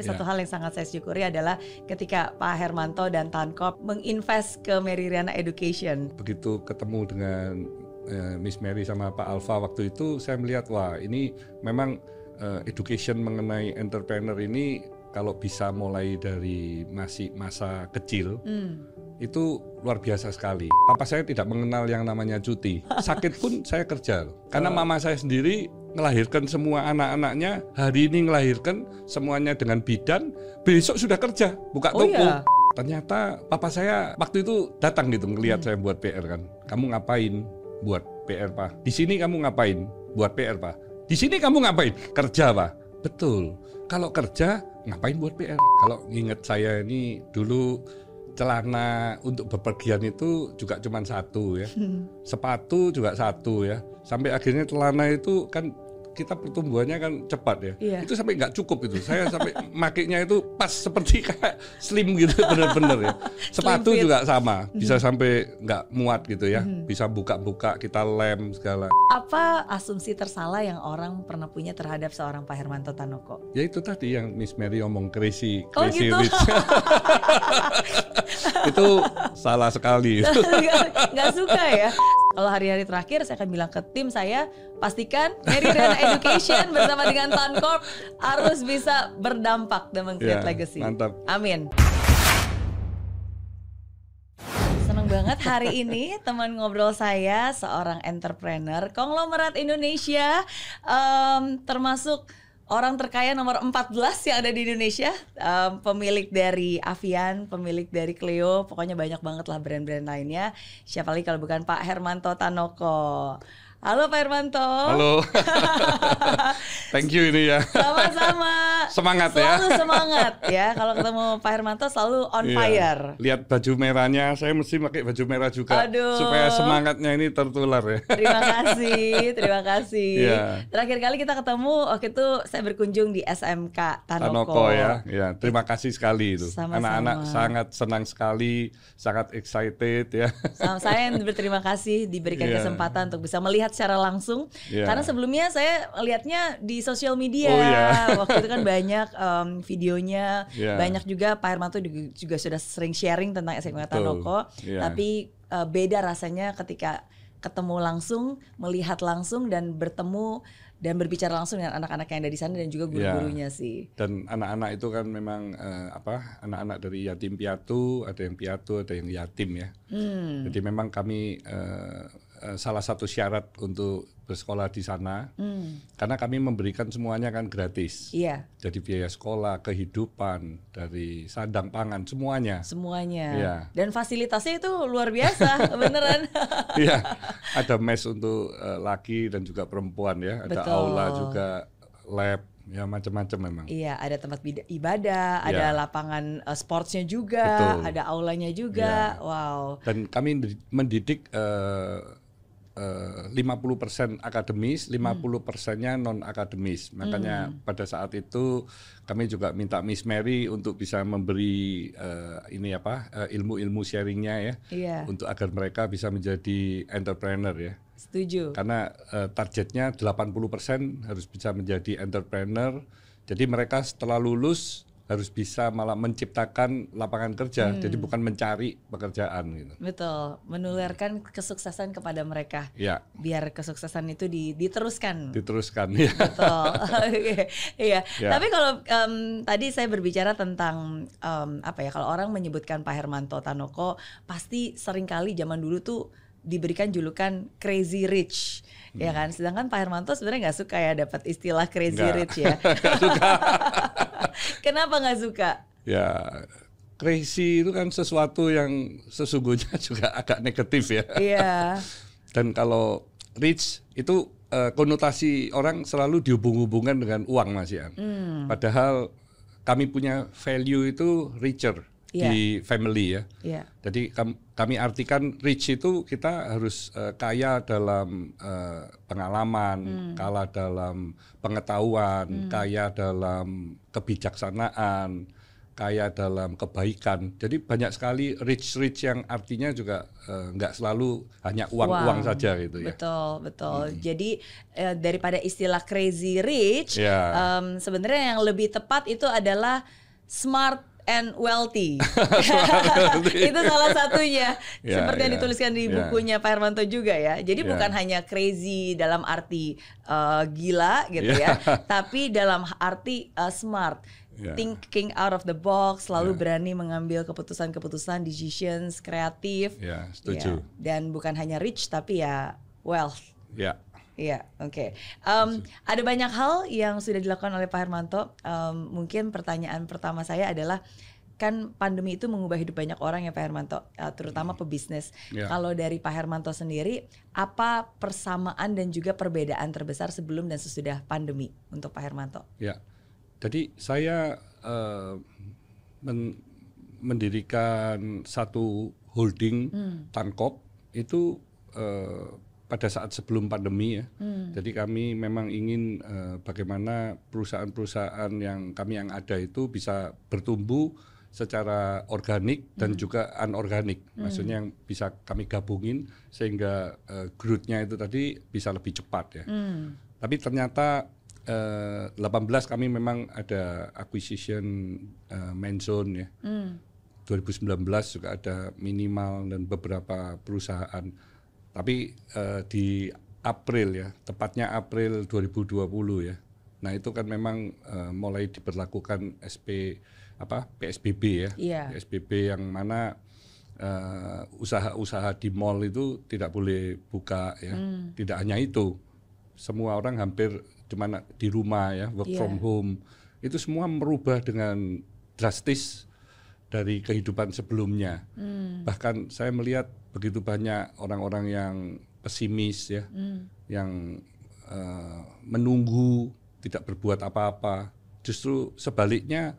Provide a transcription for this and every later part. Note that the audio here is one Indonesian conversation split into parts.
Tapi satu hal yang sangat saya syukuri adalah ketika Pak Hermanto dan Tankop menginvest ke Mary Riana Education. Begitu ketemu dengan uh, Miss Mary sama Pak Alfa waktu itu, saya melihat wah ini memang uh, education mengenai entrepreneur ini kalau bisa mulai dari masih masa kecil. Hmm itu luar biasa sekali. Papa saya tidak mengenal yang namanya cuti. Sakit pun saya kerja. Karena mama saya sendiri melahirkan semua anak-anaknya, hari ini melahirkan semuanya dengan bidan, besok sudah kerja, buka oh toko. Iya? Ternyata papa saya waktu itu datang gitu ngelihat hmm. saya buat PR kan. Kamu ngapain buat PR, Pak? Di sini kamu ngapain buat PR, Pak? Di sini kamu ngapain? Kerja, Pak. Betul. Kalau kerja ngapain buat PR? Kalau ingat saya ini dulu celana untuk bepergian itu juga cuma satu ya. Hmm. Sepatu juga satu ya. Sampai akhirnya celana itu kan kita pertumbuhannya kan cepat ya. Iya. Itu sampai nggak cukup itu. Saya sampai makainya itu pas seperti kayak slim gitu bener-bener ya. Sepatu juga sama, bisa hmm. sampai nggak muat gitu ya. Hmm. Bisa buka-buka, kita lem segala. Apa asumsi tersalah yang orang pernah punya terhadap seorang Pak Hermanto Tanoko? Ya itu tadi yang Miss Mary omong crazy, crazy oh, gitu? rich. itu salah sekali. Nggak suka ya. Kalau hari-hari terakhir saya akan bilang ke tim saya pastikan Mary Riana Education bersama dengan Tancorp harus bisa berdampak dan meng-create yeah, legacy. Mantap. Amin. Senang banget hari ini teman ngobrol saya seorang entrepreneur konglomerat Indonesia um, termasuk orang terkaya nomor 14 yang ada di Indonesia, um, pemilik dari Avian, pemilik dari Clio, pokoknya banyak banget lah brand-brand lainnya. Siapa lagi kalau bukan Pak Hermanto Tanoko. Halo Pak Hermanto. Halo. Thank you ini ya. Sama-sama. semangat selalu ya. Selalu semangat ya. Kalau ketemu Pak Hermanto selalu on iya. fire. Lihat baju merahnya, saya mesti pakai baju merah juga Aduh. supaya semangatnya ini tertular ya. Terima kasih, terima kasih. Yeah. Terakhir kali kita ketemu waktu itu saya berkunjung di SMK Tanoko. Tanoko ya. Ya, terima kasih sekali itu. Anak-anak sangat senang sekali, sangat excited ya. Sama saya yang berterima kasih diberikan yeah. kesempatan untuk bisa melihat lihat secara langsung yeah. karena sebelumnya saya lihatnya di sosial media oh, yeah. waktu itu kan banyak um, videonya yeah. banyak juga Pak Hermanto juga, juga sudah sering sharing tentang SMK Tanoko yeah. tapi uh, beda rasanya ketika ketemu langsung melihat langsung dan bertemu dan berbicara langsung dengan anak-anak yang ada di sana dan juga iya. guru-gurunya ya. sih. Dan anak-anak itu kan memang uh, apa anak-anak dari yatim piatu, ada yang piatu, ada yang yatim ya. Hmm. Jadi memang kami uh, Eh, salah satu syarat untuk bersekolah di sana hmm. karena kami memberikan semuanya kan gratis. Iya. Jadi biaya sekolah, kehidupan, dari sandang pangan semuanya. Semuanya. Iya. Dan fasilitasnya itu luar biasa, beneran. Iya. Ada mes untuk uh, laki dan juga perempuan ya. Ada Betul. aula juga, lab ya macam-macam memang. Iya, ada tempat ibadah, ya. ada lapangan uh, sportsnya juga, Betul. ada aulanya juga. Ya. Wow. Dan kami mendidik uh, 50% eh, akademis, 50 persennya non akademis. Makanya hmm. pada saat itu kami juga minta Miss Mary untuk bisa memberi uh, ini apa uh, ilmu-ilmu sharingnya ya, yeah. untuk agar mereka bisa menjadi entrepreneur ya. Setuju. Karena uh, targetnya 80% harus bisa menjadi entrepreneur. Jadi mereka setelah lulus harus bisa malah menciptakan lapangan kerja, hmm. jadi bukan mencari pekerjaan gitu. Betul, menularkan kesuksesan kepada mereka. Ya. Biar kesuksesan itu di, diteruskan. Diteruskan. Ya. Betul. Iya. ya. Tapi kalau um, tadi saya berbicara tentang um, apa ya, kalau orang menyebutkan Pak Hermanto Tanoko, pasti sering kali zaman dulu tuh diberikan julukan crazy rich hmm. ya kan sedangkan Pak Hermanto sebenarnya nggak suka ya dapat istilah crazy rich ya suka kenapa nggak suka? Ya crazy itu kan sesuatu yang sesungguhnya juga agak negatif ya. Iya. Dan kalau rich itu uh, konotasi orang selalu dihubung-hubungkan dengan uang Mas Ian. Hmm. padahal kami punya value itu richer yeah. di family ya. Yeah. Jadi kami artikan rich itu kita harus uh, kaya dalam uh, pengalaman, hmm. kala dalam pengetahuan, hmm. kaya dalam kebijaksanaan, kaya dalam kebaikan. Jadi banyak sekali rich-rich yang artinya juga uh, nggak selalu hanya uang-uang saja gitu ya. Betul, betul. Hmm. Jadi uh, daripada istilah crazy rich, yeah. Ya. um, sebenarnya yang lebih tepat itu adalah smart and wealthy. itu salah satunya. Yeah, Seperti yeah, yang dituliskan di ya. bukunya yeah. Pak Hermanto juga ya. Jadi yeah. bukan hanya crazy dalam arti uh, gila gitu yeah. ya, tapi dalam arti uh, smart. Yeah. Thinking out of the box, selalu yeah. berani mengambil keputusan-keputusan, decisions kreatif. Ya, yeah, setuju. Yeah. Dan bukan hanya rich tapi ya wealth. Ya. Yeah. Iya, oke. Okay. Um, ada banyak hal yang sudah dilakukan oleh Pak Hermanto. Um, mungkin pertanyaan pertama saya adalah kan pandemi itu mengubah hidup banyak orang ya Pak Hermanto, uh, terutama pebisnis. Yeah. Kalau dari Pak Hermanto sendiri, apa persamaan dan juga perbedaan terbesar sebelum dan sesudah pandemi untuk Pak Hermanto? Ya, jadi saya uh, men mendirikan satu holding hmm. Tankop itu uh, pada saat sebelum pandemi ya. Hmm. Jadi kami memang ingin uh, bagaimana perusahaan-perusahaan yang kami yang ada itu bisa bertumbuh secara organik dan hmm. juga anorganik. Hmm. Maksudnya yang bisa kami gabungin sehingga uh, growth-nya itu tadi bisa lebih cepat ya. Hmm. Tapi ternyata uh, eh, 18 kami memang ada acquisition uh, Menzone ya. Hmm. 2019 juga ada minimal dan beberapa perusahaan tapi uh, di April ya, tepatnya April 2020 ya. Nah itu kan memang uh, mulai diberlakukan SP apa PSBB ya, yeah. PSBB yang mana eh, usaha-usaha di mall itu tidak boleh buka ya. Mm. Tidak hanya itu, semua orang hampir cuma di rumah ya, work yeah. from home. Itu semua merubah dengan drastis dari kehidupan sebelumnya. Mm. Bahkan saya melihat begitu banyak orang-orang yang pesimis ya, mm. yang uh, menunggu tidak berbuat apa-apa. Justru sebaliknya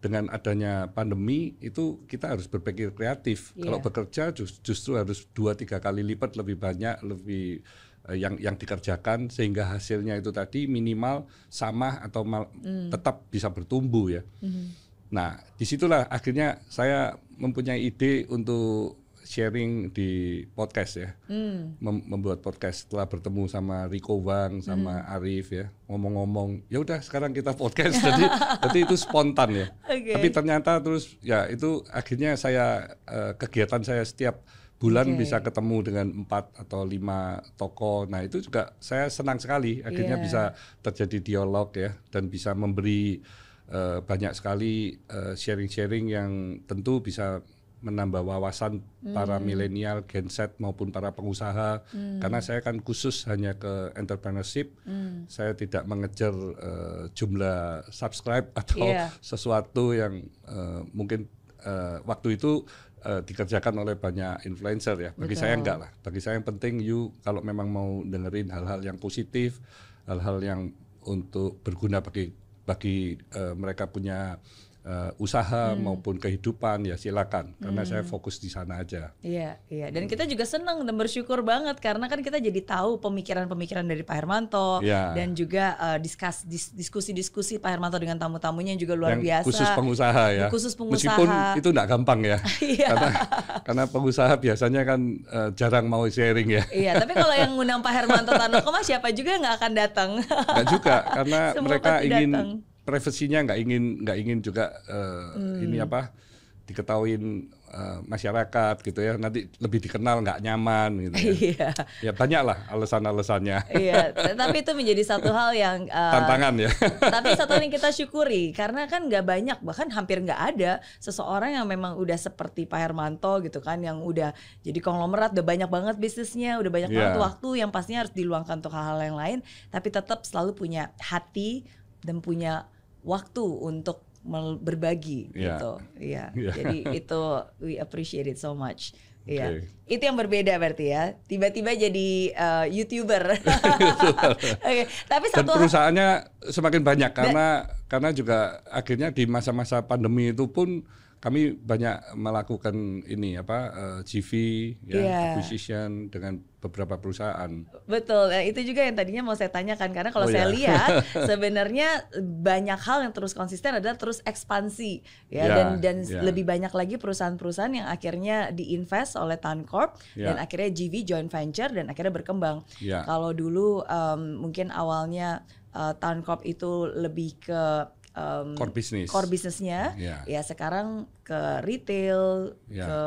dengan adanya pandemi itu kita harus berpikir kreatif. Yeah. Kalau bekerja justru harus dua tiga kali lipat lebih banyak lebih uh, yang yang dikerjakan sehingga hasilnya itu tadi minimal sama atau mal, mm. tetap bisa bertumbuh ya. Mm -hmm. Nah di situlah akhirnya saya mempunyai ide untuk sharing di podcast ya, mm. Mem membuat podcast setelah bertemu sama Riko Wang, sama mm. Arif ya, ngomong-ngomong, ya udah sekarang kita podcast, jadi jadi itu spontan ya. Okay. Tapi ternyata terus ya itu akhirnya saya uh, kegiatan saya setiap bulan okay. bisa ketemu dengan empat atau lima toko. Nah itu juga saya senang sekali, akhirnya yeah. bisa terjadi dialog ya dan bisa memberi uh, banyak sekali eh, sharing-sharing uh, sharing -sharing yang tentu bisa menambah wawasan hmm. para milenial, Gen Z maupun para pengusaha. Hmm. Karena saya kan khusus hanya ke entrepreneurship. Hmm. Saya tidak mengejar uh, jumlah subscribe atau yeah. sesuatu yang uh, mungkin uh, waktu itu uh, dikerjakan oleh banyak influencer ya. Bagi Betul. saya enggak lah. Bagi saya yang penting you kalau memang mau dengerin hal-hal yang positif, hal-hal yang untuk berguna bagi bagi uh, mereka punya uh, usaha hmm. maupun kehidupan ya silakan karena hmm. saya fokus di sana aja. Iya, iya. Dan kita juga senang dan bersyukur banget karena kan kita jadi tahu pemikiran-pemikiran dari Pak Hermanto ya. dan juga uh, diskus diskusi-diskusi Pak Hermanto dengan tamu-tamunya juga luar Yang biasa. Khusus pengusaha ya. Khusus pengusaha. Meskipun itu enggak gampang ya. Iya. karena karena pengusaha biasanya kan uh, jarang mau sharing ya. iya, tapi kalau yang ngundang Pak Hermanto Tanoko mah siapa juga nggak akan datang. Enggak juga karena mereka ingin datang privasinya nggak ingin nggak ingin juga uh, hmm. ini apa diketahuin uh, masyarakat gitu ya nanti lebih dikenal nggak nyaman gitu ya. Iya. ya banyak lah alasan-alasannya. iya, tapi itu menjadi satu hal yang uh, tantangan ya. tapi satu yang kita syukuri karena kan nggak banyak bahkan hampir nggak ada seseorang yang memang udah seperti Pak Hermanto gitu kan yang udah jadi konglomerat udah banyak banget bisnisnya udah banyak yeah. banget waktu yang pastinya harus diluangkan untuk hal-hal yang lain tapi tetap selalu punya hati dan punya waktu untuk berbagi yeah. gitu. Iya. Yeah. Jadi itu we appreciate it so much. Iya. Okay. Itu yang berbeda berarti ya. Tiba-tiba jadi uh, YouTuber. Oke, okay. tapi satu Dan perusahaannya semakin banyak karena karena juga akhirnya di masa-masa pandemi itu pun kami banyak melakukan ini apa uh, eh, GV ya yeah. acquisition dengan beberapa perusahaan. Betul, ya, itu juga yang tadinya mau saya tanyakan karena kalau oh, saya yeah. lihat sebenarnya banyak hal yang terus konsisten adalah terus ekspansi ya yeah, dan dan yeah. lebih banyak lagi perusahaan-perusahaan yang akhirnya diinvest oleh Tancorp yeah. dan akhirnya GV joint venture dan akhirnya berkembang. Yeah. Kalau dulu um, mungkin awalnya uh, Tancorp itu lebih ke um, core business core bisnisnya yeah. ya sekarang ke retail yeah. ke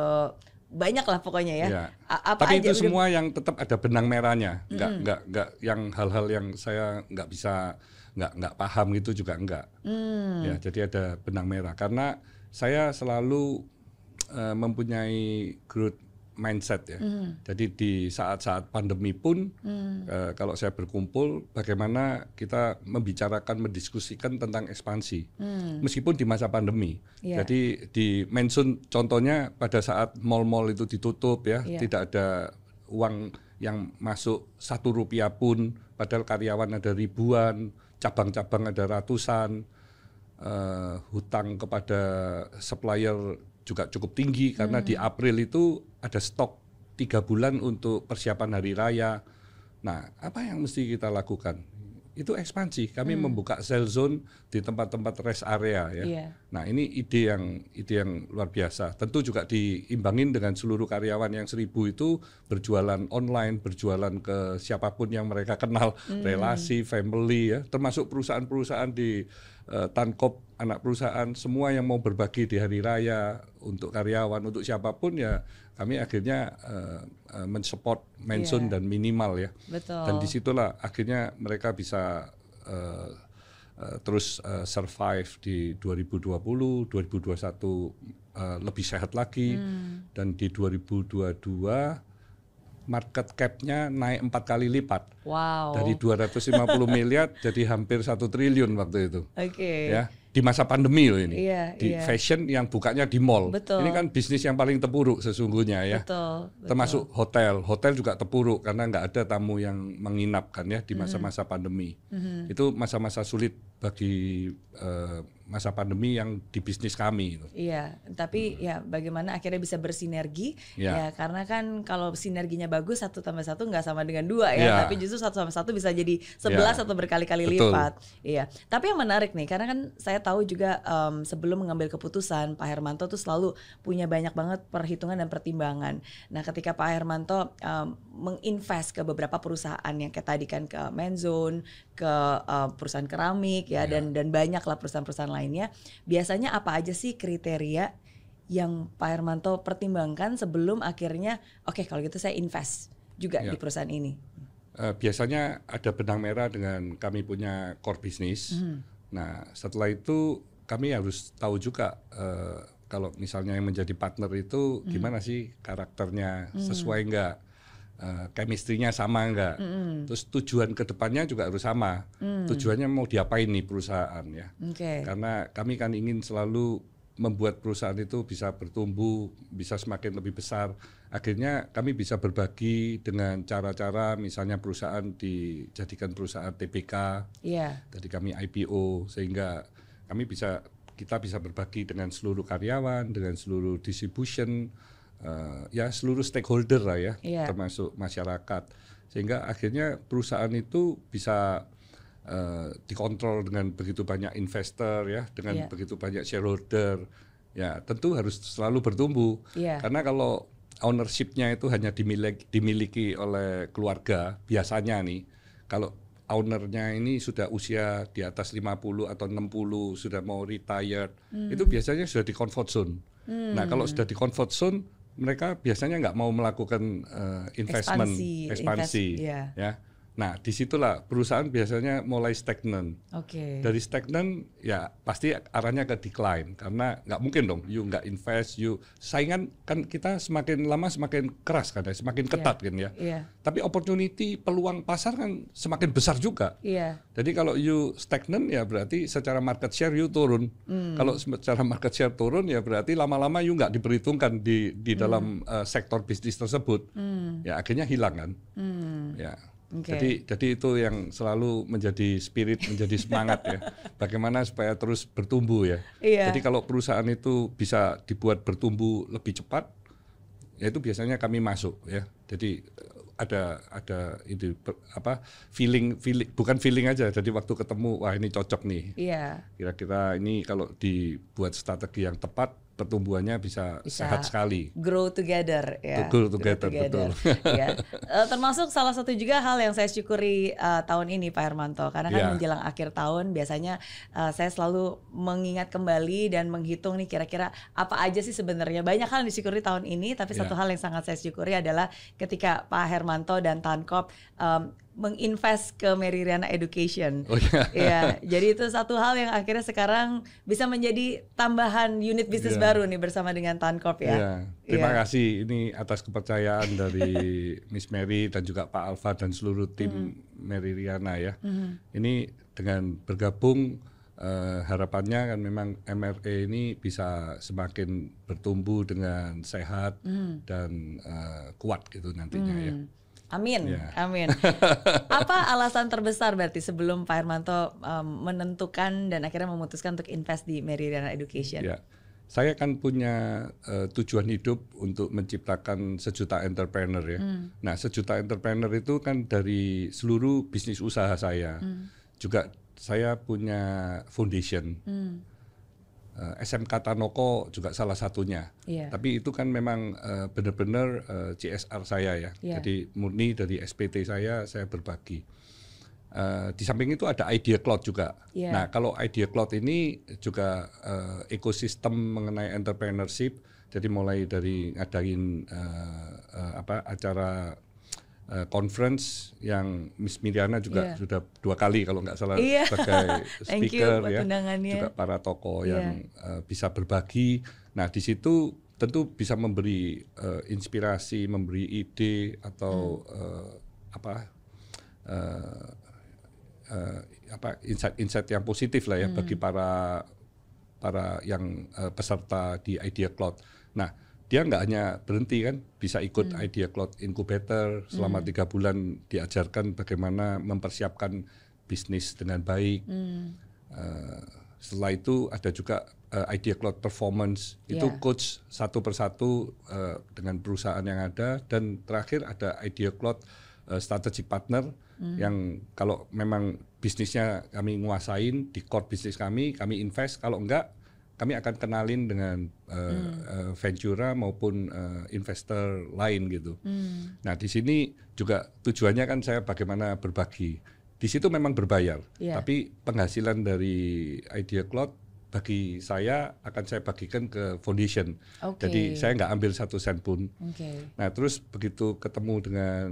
banyak lah pokoknya ya. ya. Apa Tapi aja itu semua yang tetap ada benang merahnya, nggak mm. nggak nggak yang hal-hal yang saya nggak bisa nggak nggak paham gitu juga enggak. Mm. Ya jadi ada benang merah karena saya selalu uh, mempunyai growth mindset ya. Mm. Jadi di saat-saat pandemi pun mm. uh, kalau saya berkumpul bagaimana kita membicarakan mendiskusikan tentang ekspansi mm. meskipun di masa pandemi. Yeah. Jadi di mention contohnya pada saat mall-mall itu ditutup ya, yeah. tidak ada uang yang masuk satu rupiah pun padahal karyawan ada ribuan, cabang-cabang ada ratusan. Uh, hutang kepada supplier juga cukup tinggi karena hmm. di April itu ada stok tiga bulan untuk persiapan hari raya. Nah, apa yang mesti kita lakukan? Itu ekspansi. Kami hmm. membuka sell zone di tempat-tempat rest area ya. Yeah. Nah, ini ide yang ide yang luar biasa. Tentu juga diimbangin dengan seluruh karyawan yang seribu itu berjualan online, berjualan ke siapa pun yang mereka kenal, hmm. relasi, family ya, termasuk perusahaan-perusahaaan di Tankop anak perusahaan semua yang mau berbagi di hari raya untuk karyawan untuk siapa pun ya kami akhirnya uh, uh, mensupport mensun yeah. dan minimal ya Betul. dan di situlah akhirnya mereka bisa uh, uh, terus uh, survive di 2020 2021 uh, lebih sehat lagi hmm. dan di 2022 market cap-nya naik empat kali lipat. Wow. Dari 250 miliar jadi hampir satu triliun waktu itu. Oke. Okay. Ya, di masa pandemi loh ini. Iya, di iya. fashion yang bukanya di mall. Betul. Ini kan bisnis yang paling terpuruk sesungguhnya ya. Betul. betul. Termasuk hotel. Hotel juga terpuruk karena nggak ada tamu yang menginap kan ya di mm-hmm. masa-masa pandemi. Mm -hmm. Itu masa-masa sulit bagi uh, masa pandemi yang di bisnis kami. Iya, tapi hmm. ya bagaimana akhirnya bisa bersinergi ya. ya karena kan kalau sinerginya bagus satu tambah satu nggak sama dengan dua ya, ya. tapi justru satu tambah satu bisa jadi sebelas ya. atau berkali-kali lipat. Iya, tapi yang menarik nih karena kan saya tahu juga um, sebelum mengambil keputusan Pak Hermanto tuh selalu punya banyak banget perhitungan dan pertimbangan. Nah, ketika Pak Hermanto um, menginvest ke beberapa perusahaan yang kayak tadi kan ke Menzone, ke uh, perusahaan keramik ya, ya dan dan banyak lah perusahaan-perusahaan lainnya. Biasanya apa aja sih kriteria yang Pak Hermanto pertimbangkan sebelum akhirnya oke okay, kalau gitu saya invest juga ya. di perusahaan ini? Uh, biasanya ada benang merah dengan kami punya core business. Hmm. Nah setelah itu kami harus tahu juga uh, kalau misalnya yang menjadi partner itu hmm. gimana sih karakternya hmm. sesuai enggak uh, chemistry-nya sama enggak mm. terus tujuan ke depannya juga harus sama mm. tujuannya mau diapain nih perusahaan ya okay. karena kami kan ingin selalu membuat perusahaan itu bisa bertumbuh, bisa semakin lebih besar. Akhirnya kami bisa berbagi dengan cara-cara misalnya perusahaan dijadikan perusahaan TPK, yeah. jadi kami IPO sehingga kami bisa kita bisa berbagi dengan seluruh karyawan, dengan seluruh distribution, uh, ya seluruh stakeholder lah ya, yeah. termasuk masyarakat. Sehingga akhirnya perusahaan itu bisa uh, dikontrol dengan begitu banyak investor ya, dengan yeah. begitu banyak shareholder. Ya tentu harus selalu bertumbuh. Yeah. Karena kalau ownershipnya itu hanya dimiliki, dimiliki oleh keluarga biasanya nih, kalau ownernya ini sudah usia di atas 50 atau 60 sudah mau retired hmm. itu biasanya sudah di comfort zone. Hmm. Nah kalau sudah di comfort zone mereka biasanya nggak mau melakukan uh, investment ekspansi, ekspansi invest, yeah. ya Nah, di situlah perusahaan biasanya mulai stagnan. Oke. Okay. Dari stagnan, ya pasti arahnya ke decline karena nggak mungkin dong, you nggak invest, you saingan kan kita semakin lama semakin keras kan ya, semakin iya. ketat yeah. kan ya. Yeah. Tapi opportunity peluang pasar kan semakin besar juga. Iya. Yeah. Jadi kalau you stagnan ya berarti secara market share you turun. Mm. Kalau secara market share turun ya berarti lama-lama you nggak diperhitungkan di di mm. dalam uh, sektor bisnis tersebut. Mm. Ya akhirnya hilang kan. Mm. Ya. Okay. Jadi jadi itu yang selalu menjadi spirit, menjadi semangat ya. Bagaimana supaya terus bertumbuh ya. Yeah. Jadi kalau perusahaan itu bisa dibuat bertumbuh lebih cepat, ya itu biasanya kami masuk ya. Jadi ada ada itu apa feeling feeling bukan feeling aja jadi waktu ketemu wah ini cocok nih iya kira-kira ini kalau dibuat strategi yang tepat pertumbuhannya bisa, bisa sehat sekali. Grow together ya. Grow together, grow together. betul. ya. Uh, termasuk salah satu juga hal yang saya syukuri uh, tahun ini Pak Hermanto karena kan yeah. menjelang akhir tahun biasanya uh, saya selalu mengingat kembali dan menghitung nih kira-kira apa aja sih sebenarnya banyak hal yang disyukuri tahun ini tapi yeah. satu hal yang sangat saya syukuri adalah ketika Pak Hermanto dan Tankop um, menginvest ke Mary Riana Education. Oh, iya. ya, jadi itu satu hal yang akhirnya sekarang bisa menjadi tambahan unit bisnis yeah. baru nih bersama dengan Tancorp ya. Yeah. Terima yeah. kasih ini atas kepercayaan dari Miss Mary dan juga Pak Alfa dan seluruh tim mm. Mary Riana ya. Mm. Ini dengan bergabung uh, harapannya kan memang MRE ini bisa semakin bertumbuh dengan sehat mm. dan uh, kuat gitu nantinya mm. ya. Amin, yeah. amin. Apa alasan terbesar berarti sebelum Pak Hermanto um, menentukan dan akhirnya memutuskan untuk invest di Meridian Education? Yeah. Saya kan punya uh, tujuan hidup untuk menciptakan sejuta entrepreneur ya. Hmm. Nah, sejuta entrepreneur itu kan dari seluruh bisnis usaha saya. Hmm. Juga saya punya foundation. Eh, SMK Tanoko juga salah satunya. Yeah. Tapi itu kan memang uh, benar-benar uh, CSR saya ya. Yeah. Jadi murni dari SPT saya saya berbagi. Uh, di samping itu ada Idea Cloud juga. Yeah. Nah kalau Idea Cloud ini juga uh, ekosistem mengenai entrepreneurship. Jadi mulai dari ngadain uh, uh, apa acara uh, conference yang Miss Miriana juga yeah. sudah dua kali kalau nggak salah yeah. sebagai speaker ya juga para tokoh yeah. yang uh, bisa berbagi. Nah di situ tentu bisa memberi uh, inspirasi, memberi ide atau hmm. uh, apa uh, uh, apa insight-insight yang positif lah ya hmm. bagi para para yang uh, peserta di Idea Cloud. Nah dia nggak hanya berhenti kan bisa ikut hmm. Idea Cloud Incubator selama hmm. tiga bulan diajarkan bagaimana mempersiapkan bisnis dengan baik hmm. uh, setelah itu ada juga uh, Idea Cloud Performance yeah. itu coach satu persatu uh, dengan perusahaan yang ada dan terakhir ada Idea Cloud uh, Strategic Partner hmm. yang kalau memang bisnisnya kami nguasain di core bisnis kami kami invest kalau enggak kami akan kenalin dengan uh, hmm. uh, Ventura maupun uh, investor lain gitu. Hmm. Nah di sini juga tujuannya kan saya bagaimana berbagi. Di situ memang berbayar, yeah. tapi penghasilan dari Idea Cloud bagi saya akan saya bagikan ke foundation. Okay. Jadi saya nggak ambil satu sen pun. Okay. Nah terus begitu ketemu dengan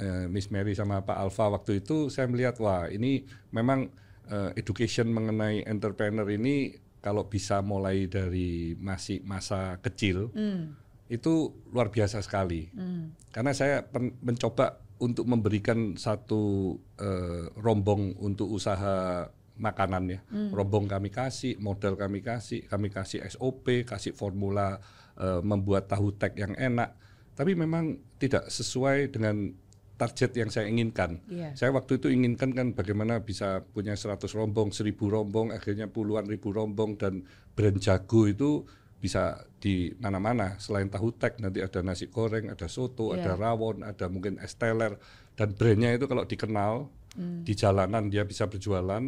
uh, Miss Mary sama Pak Alfa waktu itu saya melihat wah ini memang uh, education mengenai entrepreneur ini kalau bisa mulai dari masih masa kecil mm. itu luar biasa sekali mm. karena saya mencoba untuk memberikan satu uh, rombong untuk usaha makanan ya mm. rombong kami kasih modal kami kasih kami kasih SOP kasih formula uh, membuat tahu tek yang enak tapi memang tidak sesuai dengan target yang saya inginkan. Yeah. Saya waktu itu inginkan kan bagaimana bisa punya 100 rombong, 1000 rombong, akhirnya puluhan ribu rombong dan brand jago itu bisa di mana-mana selain tahu tek nanti ada nasi goreng, ada soto, yeah. ada rawon, ada mungkin es teler dan brandnya itu kalau dikenal mm. di jalanan dia bisa berjualan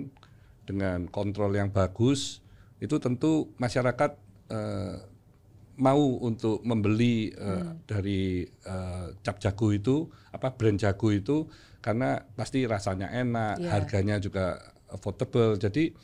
dengan kontrol yang bagus itu tentu masyarakat uh, mau untuk membeli uh, hmm. dari uh, cap jago itu apa brand jago itu karena pasti rasanya enak, yeah. harganya juga affordable. Jadi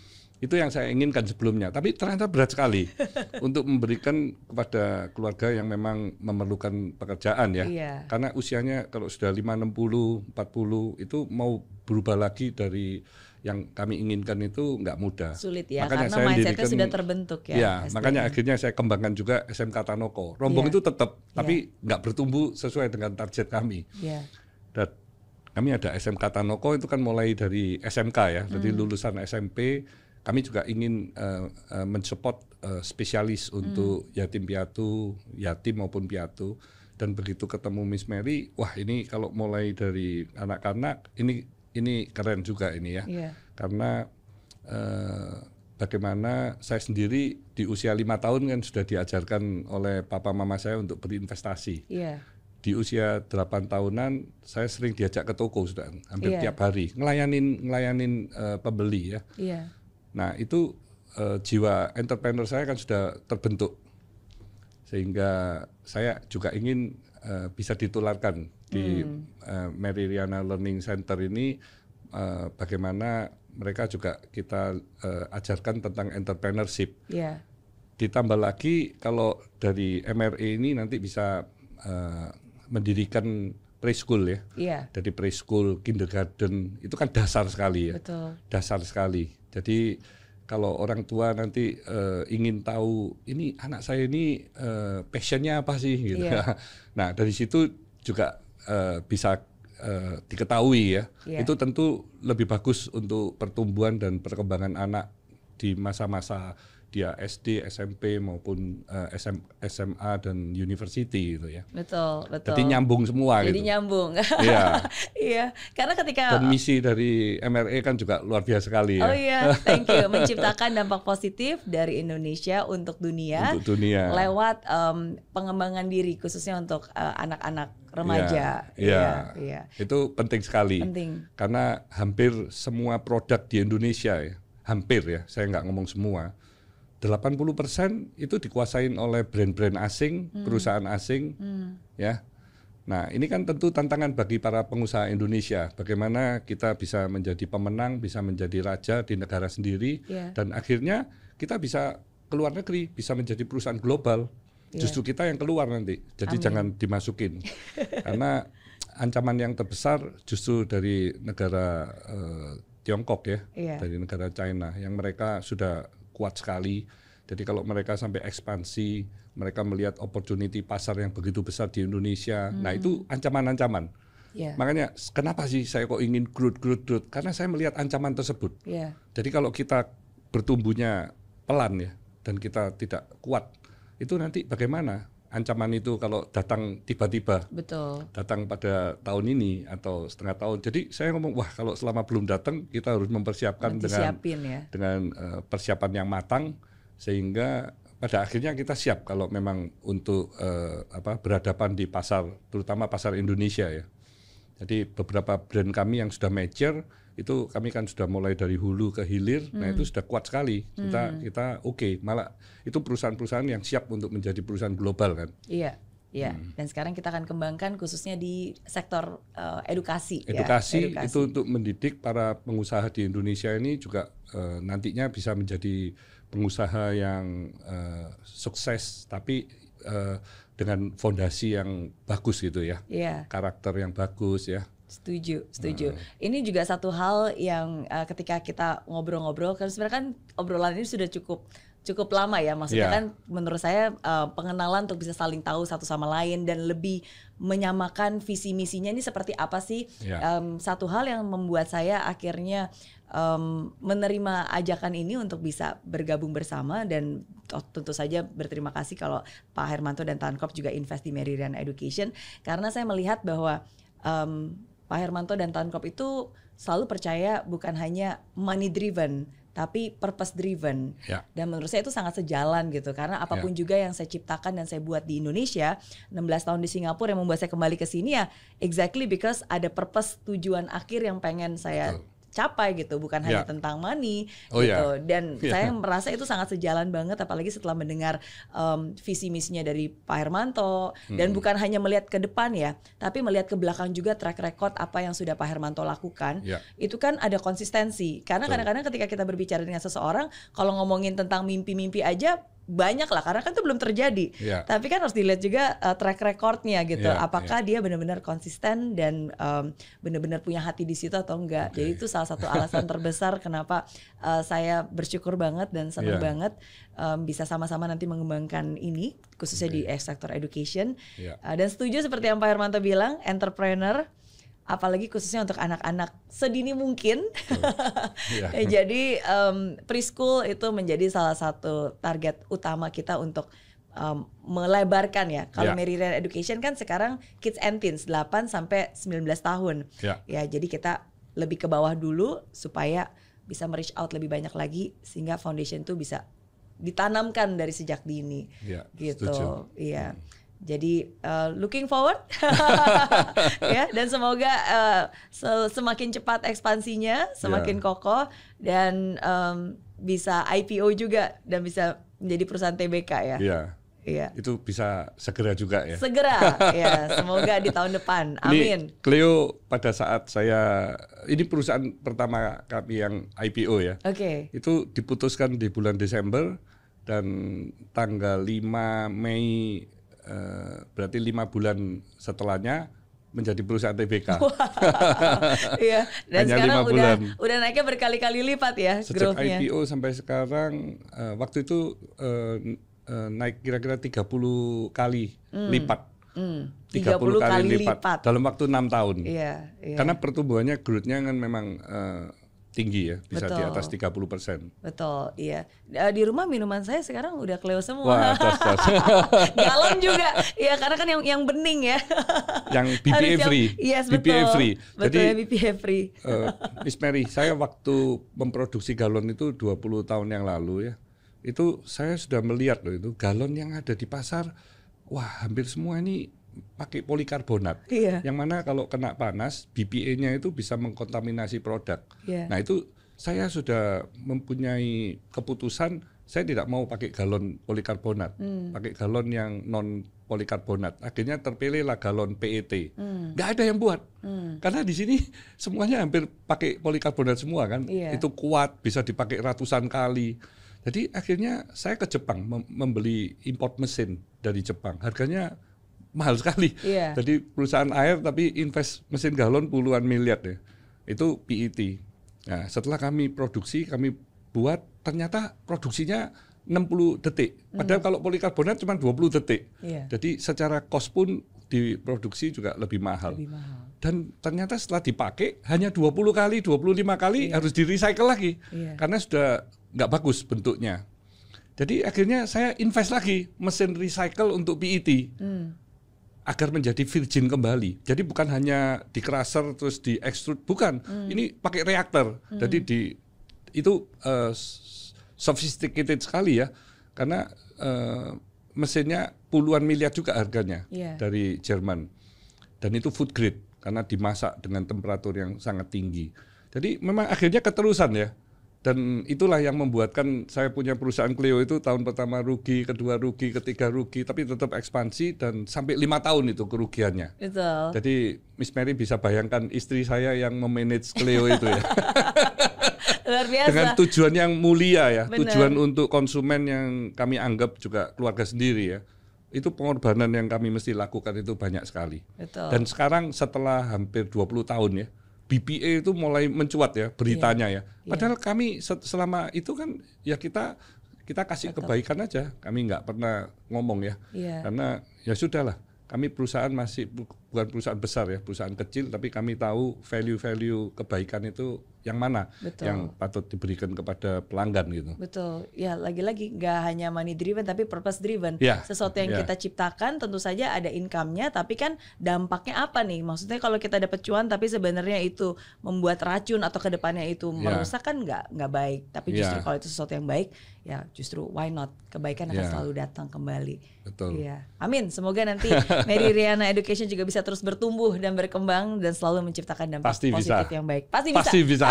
itu yang saya inginkan sebelumnya, tapi ternyata berat sekali untuk memberikan kepada keluarga yang memang memerlukan pekerjaan ya. Yeah. Karena usianya kalau sudah 5 60, 40 itu mau berubah lagi dari yang kami inginkan itu nggak mudah. Sulit ya, makanya karena saya mindsetnya sudah terbentuk ya. Ya, makanya akhirnya saya kembangkan juga SMK Tanoko. Rombong yeah. itu tetap, tapi yeah. nggak bertumbuh sesuai dengan target kami. Yeah. Dan kami ada SMK Tanoko itu kan mulai dari SMK ya, hmm. jadi lulusan SMP. Kami juga ingin uh, uh, mensupport uh, spesialis untuk hmm. yatim piatu, yatim maupun piatu dan begitu ketemu Miss Mary, wah ini kalau mulai dari anak-anak ini ini keren juga ini ya, yeah. karena uh, bagaimana saya sendiri di usia lima tahun kan sudah diajarkan oleh papa mama saya untuk berinvestasi. Yeah. Di usia delapan tahunan saya sering diajak ke toko sudah hampir yeah. tiap hari ngelayanin ngelayanin uh, pembeli ya. Yeah. Nah itu uh, jiwa entrepreneur saya kan sudah terbentuk sehingga saya juga ingin uh, bisa ditularkan di hmm. uh, Mary Riana Learning Center ini uh, bagaimana mereka juga kita uh, ajarkan tentang entrepreneurship. Yeah. Ditambah lagi kalau dari MRE ini nanti bisa uh, mendirikan preschool ya. Yeah. Dari preschool, kindergarten itu kan dasar sekali ya. Betul. Dasar sekali. Jadi kalau orang tua nanti uh, ingin tahu ini anak saya ini uh, passionnya apa sih gitu. Yeah. nah dari situ juga uh, bisa uh, diketahui ya. Yeah. Itu tentu lebih bagus untuk pertumbuhan dan perkembangan anak di masa-masa dia SD, SMP maupun uh, eh, SM, SMA dan university gitu ya. Betul, betul. Jadi nyambung semua Jadi gitu. Jadi nyambung. Iya. iya, karena ketika dan misi dari MRE kan juga luar biasa sekali ya. Oh iya, thank you. Menciptakan dampak positif dari Indonesia untuk dunia. Untuk dunia. Lewat um, pengembangan diri khususnya untuk uh, anak-anak remaja. Iya, iya. Ya. Itu penting sekali. Penting. Karena hampir semua produk di Indonesia ya, hampir ya, saya nggak ngomong semua 80% itu dikuasain oleh brand-brand asing, hmm. perusahaan asing, hmm. ya. Nah, ini kan tentu tantangan bagi para pengusaha Indonesia. Bagaimana kita bisa menjadi pemenang, bisa menjadi raja di negara sendiri, yeah. dan akhirnya kita bisa keluar negeri, bisa menjadi perusahaan global. Yeah. Justru kita yang keluar nanti. Jadi Amin. jangan dimasukin, karena ancaman yang terbesar justru dari negara uh, Tiongkok ya, yeah. dari negara China, yang mereka sudah kuat sekali. Jadi kalau mereka sampai ekspansi, mereka melihat opportunity pasar yang begitu besar di Indonesia. Nah, hmm. Nah itu ancaman-ancaman. Yeah. Makanya kenapa sih saya kok ingin growth, growth, growth? Karena saya melihat ancaman tersebut. Yeah. Jadi kalau kita bertumbuhnya pelan ya, dan kita tidak kuat, itu nanti bagaimana? ancaman itu kalau datang tiba-tiba. Betul. Datang pada tahun ini atau setengah tahun. Jadi saya ngomong wah kalau selama belum datang kita harus mempersiapkan dengan ya. dengan uh, persiapan yang matang sehingga pada akhirnya kita siap kalau memang untuk uh, apa berhadapan di pasar terutama pasar Indonesia ya. Jadi beberapa brand kami yang sudah mature itu kami kan sudah mulai dari hulu ke hilir, nah, hmm. nah itu sudah kuat sekali. Kita hmm. kita oke, okay. malah itu perusahaan-perusahaan yang siap untuk menjadi perusahaan global kan. Iya. Iya, hmm. dan sekarang kita akan kembangkan khususnya di sektor uh, edukasi. Edukasi, ya, edukasi itu untuk mendidik para pengusaha di Indonesia ini juga uh, nantinya bisa menjadi pengusaha yang uh, sukses, tapi uh, dengan fondasi yang bagus gitu ya, yeah. karakter yang bagus ya. Setuju, setuju. Hmm. Ini juga satu hal yang uh, ketika kita ngobrol-ngobrol, kan sebenarnya kan obrolan ini sudah cukup cukup lama ya. Maksudnya yeah. kan menurut saya uh, pengenalan untuk bisa saling tahu satu sama lain dan lebih menyamakan visi misinya ini seperti apa sih? Yeah. Um, satu hal yang membuat saya akhirnya um, menerima ajakan ini untuk bisa bergabung bersama dan oh, tentu saja berterima kasih kalau Pak Hermanto dan Tankop juga invest di Meridian Education karena saya melihat bahwa um, Pak Hermanto dan Tankop itu selalu percaya bukan hanya money driven tapi purpose driven. Ya. Dan menurut saya itu sangat sejalan gitu karena apa pun ya. juga yang saya ciptakan dan saya buat di Indonesia, 16 tahun di Singapura yang membuat saya kembali ke sini ya exactly because ada purpose tujuan akhir yang pengen saya Betul capai gitu bukan yeah. hanya tentang money oh, gitu yeah. dan yeah. saya merasa itu sangat sejalan banget apalagi setelah mendengar um, visi misinya dari Pak Hermanto hmm. dan bukan hanya melihat ke depan ya tapi melihat ke belakang juga track record apa yang sudah Pak Hermanto lakukan yeah. itu kan ada konsistensi karena kadang-kadang ketika kita berbicara dengan seseorang kalau ngomongin tentang mimpi-mimpi aja banyak lah karena kan itu belum terjadi. Yeah. Tapi kan harus dilihat juga uh, track recordnya gitu. Yeah, Apakah yeah. dia benar-benar konsisten dan um, benar-benar punya hati di situ atau enggak. Okay. Jadi itu salah satu alasan terbesar kenapa uh, saya bersyukur banget dan senang yeah. banget um, bisa sama-sama nanti mengembangkan ini khususnya okay. di sektor education. Yeah. Uh, dan setuju seperti yang Pak Hermanto bilang, entrepreneur apalagi khususnya untuk anak-anak sedini mungkin. yeah. Jadi um, preschool itu menjadi salah satu target utama kita untuk um, melebarkan ya. Kalau yeah. Meridian Education kan sekarang kids and teens 8 sampai 19 tahun. Yeah. Ya, jadi kita lebih ke bawah dulu supaya bisa reach out lebih banyak lagi sehingga foundation itu bisa ditanamkan dari sejak dini. Yeah, gitu. Iya. Hmm. Jadi uh, looking forward ya dan semoga uh, semakin cepat ekspansinya, semakin yeah. kokoh dan um, bisa IPO juga dan bisa menjadi perusahaan TBK ya. Yeah. Iya. Itu bisa segera juga ya. Segera, ya. Semoga di tahun depan. Amin. Ini Cleo pada saat saya ini perusahaan pertama kami yang IPO ya. Oke. Okay. Itu diputuskan di bulan Desember dan tanggal 5 Mei eh, berarti lima bulan setelahnya menjadi perusahaan TBK. Iya. Dan Hanya sekarang udah udah naiknya berkali-kali lipat ya Sejak IPO sampai sekarang uh, waktu itu uh, uh, naik kira-kira 30 kali hmm. lipat. Hmm. 30, 30 kali, kali lipat. lipat dalam waktu enam tahun. Iya, iya. Karena pertumbuhannya growth-nya kan memang uh, tinggi ya, bisa Betul. di atas 30 persen. Betul, iya. Di rumah minuman saya sekarang udah Cleo semua. Wah, tos, tos. Galon juga, ya karena kan yang yang bening ya. Yang BPA free. Yes, BPA betul. free. Betul Jadi, ya BPA free. uh, Miss Mary, saya waktu memproduksi galon itu 20 tahun yang lalu ya itu saya sudah melihat loh itu galon yang ada di pasar wah hampir semua ini pakai polikarbonat iya. yang mana kalau kena panas BPA-nya itu bisa mengkontaminasi produk yeah. nah itu saya sudah mempunyai keputusan saya tidak mau pakai galon polikarbonat hmm. pakai galon yang non polikarbonat akhirnya terpilihlah galon PET hmm. nggak ada yang buat hmm. karena di sini semuanya hampir pakai polikarbonat semua kan yeah. itu kuat bisa dipakai ratusan kali jadi akhirnya saya ke Jepang membeli import mesin dari Jepang. Harganya mahal sekali. Yeah. Jadi perusahaan air tapi invest mesin galon puluhan miliar ya. Itu PET. Nah, setelah kami produksi, kami buat ternyata produksinya 60 detik. Padahal mm. kalau polikarbonat cuma 20 detik. Yeah. Jadi secara cost pun diproduksi juga lebih mahal. Lebih mahal. Dan ternyata setelah dipakai hanya 20 kali, 25 kali yeah. harus di recycle lagi. Yeah. Karena sudah nggak bagus bentuknya. Jadi akhirnya saya invest lagi mesin recycle untuk PET hmm. Agar menjadi virgin kembali. Jadi bukan hanya di crusher terus di extrude, bukan. Hmm. Ini pakai reaktor. Hmm. Jadi di itu uh, sophisticated sekali ya, karena uh, mesinnya puluhan miliar juga harganya yeah. dari Jerman. Dan itu food grade karena dimasak dengan temperatur yang sangat tinggi. Jadi memang akhirnya keterusan ya dan itulah yang membuatkan saya punya perusahaan Clio itu tahun pertama rugi, kedua rugi, ketiga rugi, tapi tetap ekspansi dan sampai lima tahun itu kerugiannya. Betul. Jadi Miss Mary bisa bayangkan istri saya yang memanage Clio itu ya. Luar biasa. Dengan tujuan yang mulia ya, Bener. tujuan untuk konsumen yang kami anggap juga keluarga sendiri ya. Itu pengorbanan yang kami mesti lakukan itu banyak sekali. Betul. Dan sekarang setelah hampir 20 tahun ya, BPA itu mulai mencuat ya beritanya yeah. ya. Iya. Padahal yeah. kami selama itu kan ya kita kita kasih Betul. kebaikan aja. Kami nggak pernah ngomong ya. Yeah. Karena ya sudahlah. Kami perusahaan masih bukan perusahaan besar ya, perusahaan kecil tapi kami tahu value-value kebaikan itu yang mana Betul. yang patut diberikan kepada pelanggan gitu. Betul. Ya, lagi-lagi nggak hanya money driven tapi purpose driven. Ya. Sesuatu yang ya. kita ciptakan tentu saja ada income-nya tapi kan dampaknya apa nih? Maksudnya kalau kita dapat cuan tapi sebenarnya itu membuat racun atau ke depannya itu ya. merusak kan nggak nggak baik. Tapi justru ya. kalau itu sesuatu yang baik, ya justru why not? Kebaikan akan ya. selalu datang kembali. Betul. Iya. Amin. Semoga nanti Mary Riana Education juga bisa terus bertumbuh dan berkembang dan selalu menciptakan dampak Pasti positif bisa. yang baik. Pasti bisa. Pasti bisa.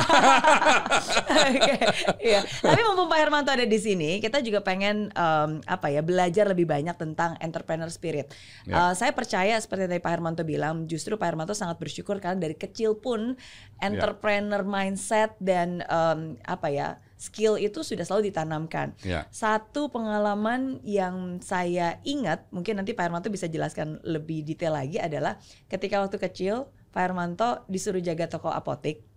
Okay, iya. Tapi mumpung Pak Hermanto ada di sini, kita juga pengen um, apa ya belajar lebih banyak tentang entrepreneur spirit. Yeah. Uh, saya percaya seperti tadi Pak Hermanto bilang, justru Pak Hermanto sangat bersyukur karena dari kecil pun entrepreneur yeah. mindset dan um, apa ya skill itu sudah selalu ditanamkan. Yeah. Satu pengalaman yang saya ingat, mungkin nanti Pak Hermanto bisa jelaskan lebih detail lagi adalah ketika waktu kecil Pak Hermanto disuruh jaga toko apotek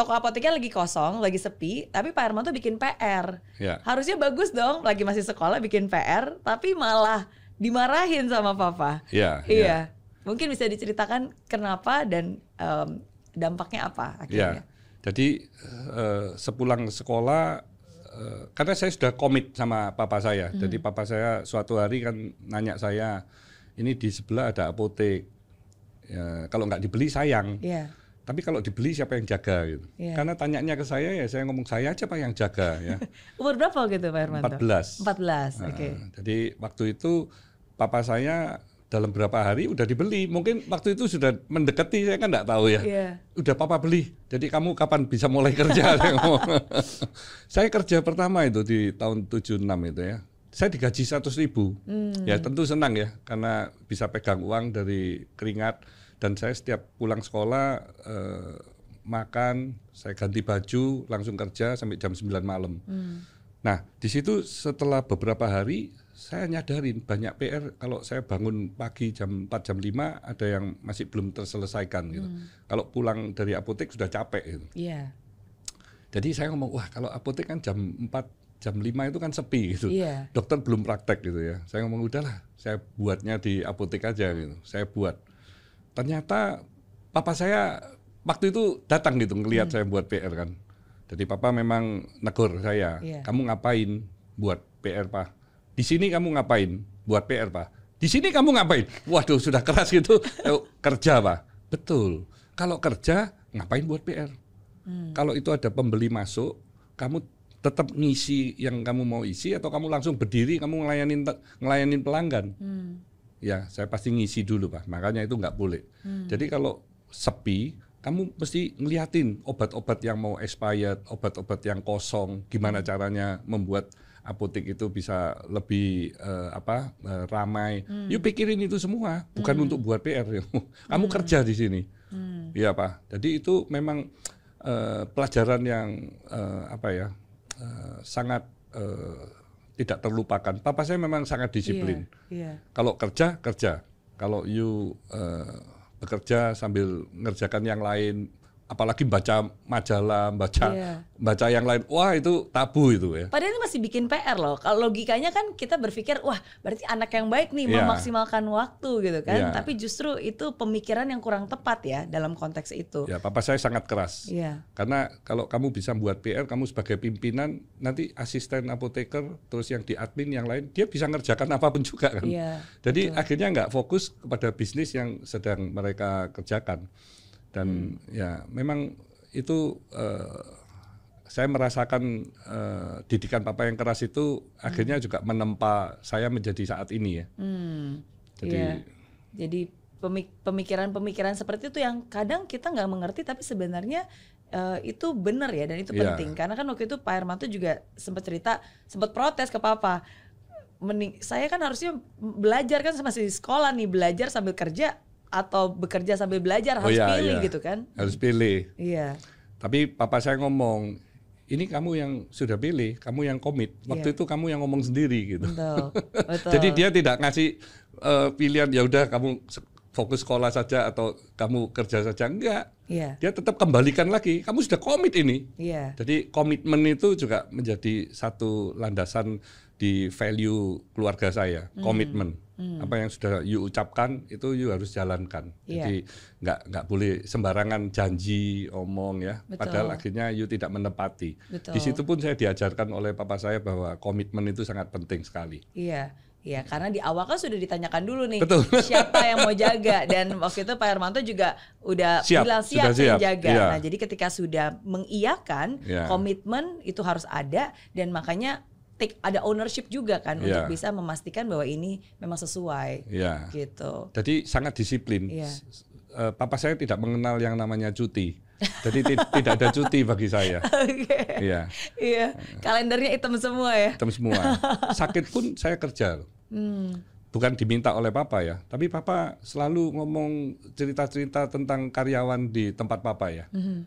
toko apoteknya lagi kosong, lagi sepi, tapi Pak Hermanto bikin PR. Ya. Harusnya bagus dong, lagi masih sekolah bikin PR, tapi malah dimarahin sama papa. Ya, iya. Ya. Mungkin bisa diceritakan kenapa dan um, dampaknya apa akhirnya? Ya. Jadi uh, sepulang sekolah uh, karena saya sudah komit sama papa saya. Hmm. Jadi papa saya suatu hari kan nanya saya, ini di sebelah ada apotek. Ya, kalau nggak dibeli sayang. Yeah. Tapi kalau dibeli siapa yang jaga gitu. Yeah. Karena tanyanya ke saya ya saya ngomong saya aja Pak yang jaga ya. Umur berapa gitu Pak Hermanto? 14. 14, nah, oke. Okay. Jadi waktu itu papa saya dalam berapa hari udah dibeli. Mungkin waktu itu sudah mendekati saya kan nggak tahu ya. Yeah. Udah papa beli. Jadi kamu kapan bisa mulai kerja? saya kerja pertama itu di tahun 76 itu ya. Saya digaji 100 ribu. Hmm. Ya tentu senang ya karena bisa pegang uang dari keringat dan saya setiap pulang sekolah eh, makan, saya ganti baju, langsung kerja sampai jam 9 malam. Hmm. Nah, di situ setelah beberapa hari saya nyadarin banyak PR kalau saya bangun pagi jam 4 jam 5 ada yang masih belum terselesaikan gitu. Hmm. Kalau pulang dari apotek sudah capek gitu. Yeah. Jadi saya ngomong wah kalau apotek kan jam 4 jam 5 itu kan sepi gitu. Yeah. Dokter belum praktek gitu ya. Saya ngomong udahlah, saya buatnya di apotek aja gitu. Saya buat. Ternyata papa saya waktu itu datang gitu ngelihat hmm. saya buat PR kan. Jadi papa memang negur saya, yeah. kamu ngapain buat PR pak? Di sini kamu ngapain? Buat PR, Pak. Di sini kamu ngapain? Waduh, sudah keras gitu. Eh, kerja, Pak. Betul. Kalau kerja, ngapain buat PR? Hmm. Kalau itu ada pembeli masuk, kamu tetap ngisi yang kamu mau isi atau kamu langsung berdiri kamu ngelayanin ngelayanin pelanggan. Hmm. Ya, saya pasti ngisi dulu, Pak. Makanya itu nggak boleh. Hmm. Jadi kalau sepi, kamu mesti ngeliatin obat-obat yang mau expired, obat-obat yang kosong, gimana caranya membuat apotek itu bisa lebih uh, apa uh, ramai. Hmm. Yuk pikirin itu semua, bukan hmm. untuk buat PR. Kamu hmm. kerja di sini, hmm. ya pak. Jadi itu memang uh, pelajaran yang uh, apa ya uh, sangat uh, tidak terlupakan. Papa saya memang sangat disiplin. Yeah, yeah. Kalau kerja kerja, kalau you uh, bekerja sambil ngerjakan yang lain apalagi baca majalah, baca yeah. baca yang lain, wah itu tabu itu ya. Padahal ini masih bikin PR loh. Kalau logikanya kan kita berpikir, wah berarti anak yang baik nih yeah. memaksimalkan waktu gitu kan. Yeah. Tapi justru itu pemikiran yang kurang tepat ya dalam konteks itu. Ya, papa saya sangat keras. Yeah. Karena kalau kamu bisa buat PR, kamu sebagai pimpinan, nanti asisten apoteker, terus yang di admin yang lain, dia bisa ngerjakan apa pun juga kan. Yeah, Jadi betul. akhirnya nggak fokus kepada bisnis yang sedang mereka kerjakan dan hmm. ya memang itu uh, saya merasakan uh, didikan papa yang keras itu hmm. akhirnya juga menempa saya menjadi saat ini ya. Hmm. Jadi yeah. jadi pemikiran-pemikiran seperti itu yang kadang kita nggak mengerti tapi sebenarnya uh, itu benar ya dan itu yeah. penting karena kan waktu itu Pak Hermanto juga sempat cerita sempat protes ke papa Mening, saya kan harusnya belajar kan masih sekolah nih belajar sambil kerja atau bekerja sambil belajar oh harus iya, pilih iya. gitu kan? Harus pilih. Iya. Tapi papa saya ngomong, ini kamu yang sudah pilih, kamu yang komit. Waktu iya. itu kamu yang ngomong sendiri gitu. Betul. Betul. Jadi dia tidak ngasih uh, pilihan ya udah kamu fokus sekolah saja atau kamu kerja saja enggak. Iya. Dia tetap kembalikan lagi. Kamu sudah komit ini. Iya. Jadi komitmen itu juga menjadi satu landasan di value keluarga saya, hmm. komitmen. Hmm. Apa yang sudah you ucapkan itu you harus jalankan. Yeah. Jadi nggak nggak boleh sembarangan janji omong ya. Betul. Padahal akhirnya you tidak menepati. Betul. Di situ pun saya diajarkan oleh papa saya bahwa komitmen itu sangat penting sekali. Iya. Iya, karena di awal kan sudah ditanyakan dulu nih Betul. siapa yang mau jaga dan waktu itu Pak Hermanto juga udah siap, bilang siap, siap. jaga. Iya. Nah, jadi ketika sudah mengiyakan iya. komitmen itu harus ada dan makanya take ada ownership juga kan yeah. untuk bisa memastikan bahwa ini memang sesuai yeah. gitu. Jadi sangat disiplin. Yeah. Uh, papa saya tidak mengenal yang namanya cuti. Jadi tidak ada cuti bagi saya. Okay. Iya. Iya. Kalendernya hitam semua ya. Hitam semua. Sakit pun saya kerja. Hmm. Bukan diminta oleh papa ya, tapi papa selalu ngomong cerita-cerita tentang karyawan di tempat papa ya. Mm -hmm.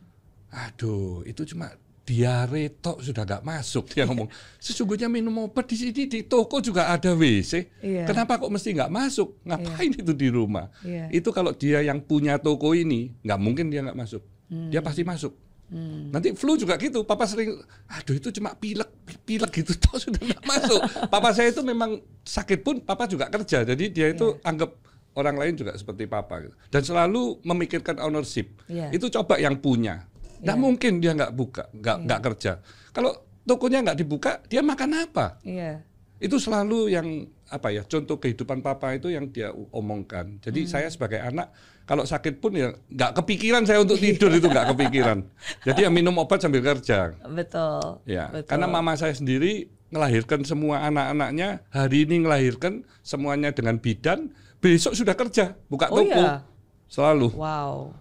Aduh, itu cuma diare tok sudah gak masuk dia ngomong sesungguhnya minum obat di sini di toko juga ada WC yeah. kenapa kok mesti nggak masuk ngapain yeah. itu di rumah yeah. itu kalau dia yang punya toko ini nggak mungkin dia nggak masuk hmm. dia pasti masuk hmm. nanti flu juga gitu papa sering aduh itu cuma pilek pilek gitu toh sudah nggak masuk papa saya itu memang sakit pun papa juga kerja jadi dia itu yeah. anggap orang lain juga seperti papa gitu. dan selalu memikirkan ownership yeah. itu coba yang punya Nggak yeah. mungkin dia nggak buka, nggak yeah. nggak kerja. Kalau tokonya nggak dibuka, dia makan apa? Iya. Itu selalu yang apa ya contoh kehidupan papa itu yang dia omongkan. Jadi hmm. saya sebagai anak kalau sakit pun ya nggak kepikiran saya untuk tidur itu nggak kepikiran. Jadi ya minum obat sambil kerja. Betul. Ya, betul. karena mama saya sendiri melahirkan semua anak-anaknya hari ini melahirkan semuanya dengan bidan besok sudah kerja buka oh toko iya? selalu. Wow.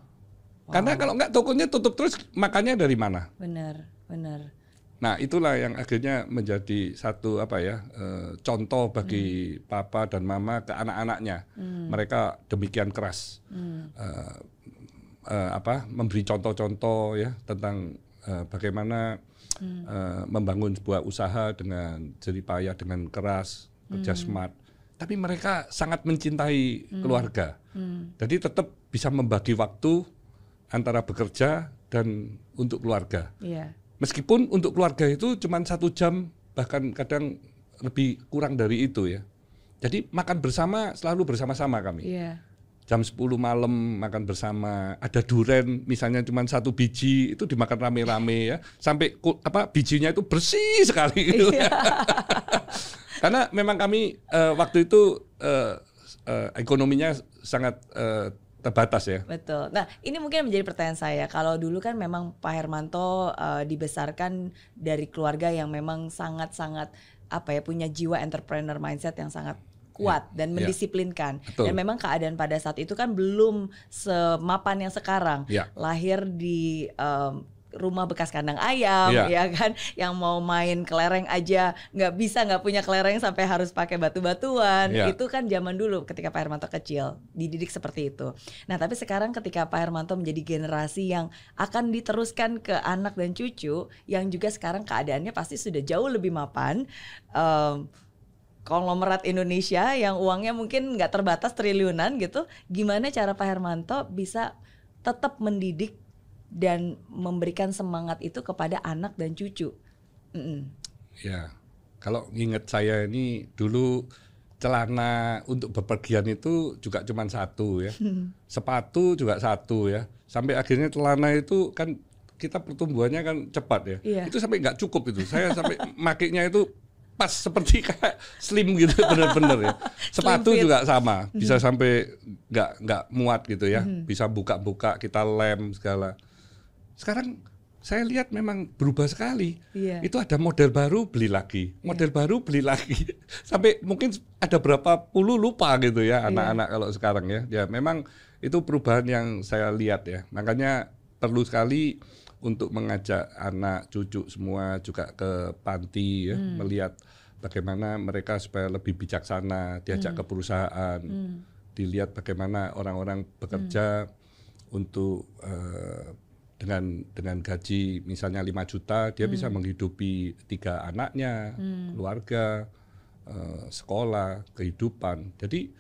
Karena kalau nggak tokonya tutup terus makannya dari mana? Benar, benar. Nah itulah yang akhirnya menjadi satu apa ya e, contoh bagi hmm. papa dan mama ke anak-anaknya. Hmm. Mereka demikian keras hmm. e, e, apa memberi contoh-contoh ya tentang e, bagaimana hmm. e, membangun sebuah usaha dengan jerih payah dengan keras kerja hmm. smart. Tapi mereka sangat mencintai hmm. keluarga. Hmm. Jadi tetap bisa membagi waktu antara bekerja dan untuk keluarga. Yeah Meskipun untuk keluarga itu cuma satu jam, bahkan kadang lebih kurang dari itu ya. Jadi makan bersama selalu bersama-sama kami. Yeah. Jam 10 malam makan bersama, ada duren misalnya cuma satu biji itu dimakan rame-rame ya, sampai apa bijinya itu bersih sekali gitu. Yeah. Karena memang kami uh, waktu itu uh, uh, ekonominya sangat uh, terbatas ya. Betul. Nah, ini mungkin menjadi pertanyaan saya. Kalau dulu kan memang Pak Hermanto uh, dibesarkan dari keluarga yang memang sangat-sangat apa ya punya jiwa entrepreneur mindset yang sangat kuat ya, dan ya. mendisiplinkan. Ya, dan memang keadaan pada saat itu kan belum semapan yang sekarang. Ya. Lahir di um, rumah bekas kandang ayam yeah. ya kan yang mau main kelereng aja nggak bisa nggak punya kelereng sampai harus pakai batu-batuan yeah. itu kan zaman dulu ketika Pak Hermanto kecil dididik seperti itu nah tapi sekarang ketika Pak Hermanto menjadi generasi yang akan diteruskan ke anak dan cucu yang juga sekarang keadaannya pasti sudah jauh lebih mapan um, konglomerat Indonesia yang uangnya mungkin nggak terbatas triliunan gitu gimana cara Pak Hermanto bisa tetap mendidik dan memberikan semangat itu kepada anak dan cucu. Mm -mm. Ya, kalau ingat saya ini dulu celana untuk bepergian itu juga cuma satu ya, sepatu juga satu ya, sampai akhirnya celana itu kan kita pertumbuhannya kan cepat ya, yeah. itu sampai nggak cukup itu, saya sampai makainya itu pas seperti kayak slim gitu bener-bener ya. Sepatu juga sama, bisa sampai nggak nggak muat gitu ya, bisa buka-buka kita lem segala. Sekarang saya lihat memang berubah sekali. Iya. Itu ada model baru beli lagi, model iya. baru beli lagi. Sampai mungkin ada berapa puluh lupa gitu ya iya. anak-anak iya. kalau sekarang ya. Ya memang itu perubahan yang saya lihat ya. Makanya perlu sekali untuk mengajak anak cucu semua juga ke panti ya, hmm. melihat bagaimana mereka supaya lebih bijaksana, diajak hmm. ke perusahaan, hmm. dilihat bagaimana orang-orang bekerja hmm. untuk uh, dengan dengan gaji misalnya 5 juta dia hmm. bisa menghidupi tiga anaknya, hmm. keluarga, uh, sekolah, kehidupan. Jadi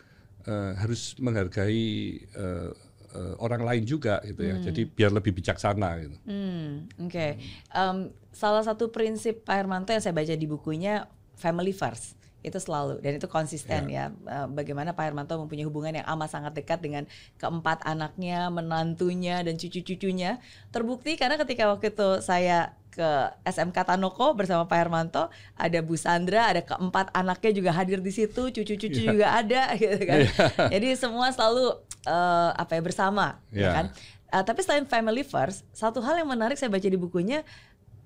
uh, harus menghargai uh, uh, orang lain juga gitu ya. Hmm. Jadi biar lebih bijaksana gitu. Hmm, Oke. Okay. Um, salah satu prinsip Pak Hermanto yang saya baca di bukunya family first itu selalu dan itu konsisten yeah. ya bagaimana Pak Hermanto mempunyai hubungan yang amat sangat dekat dengan keempat anaknya, menantunya dan cucu-cucunya terbukti karena ketika waktu itu saya ke SMK Tanoko bersama Pak Hermanto ada Bu Sandra ada keempat anaknya juga hadir di situ cucu-cucu yeah. juga ada gitu kan yeah. jadi semua selalu uh, apa ya bersama yeah. ya kan uh, tapi selain family first satu hal yang menarik saya baca di bukunya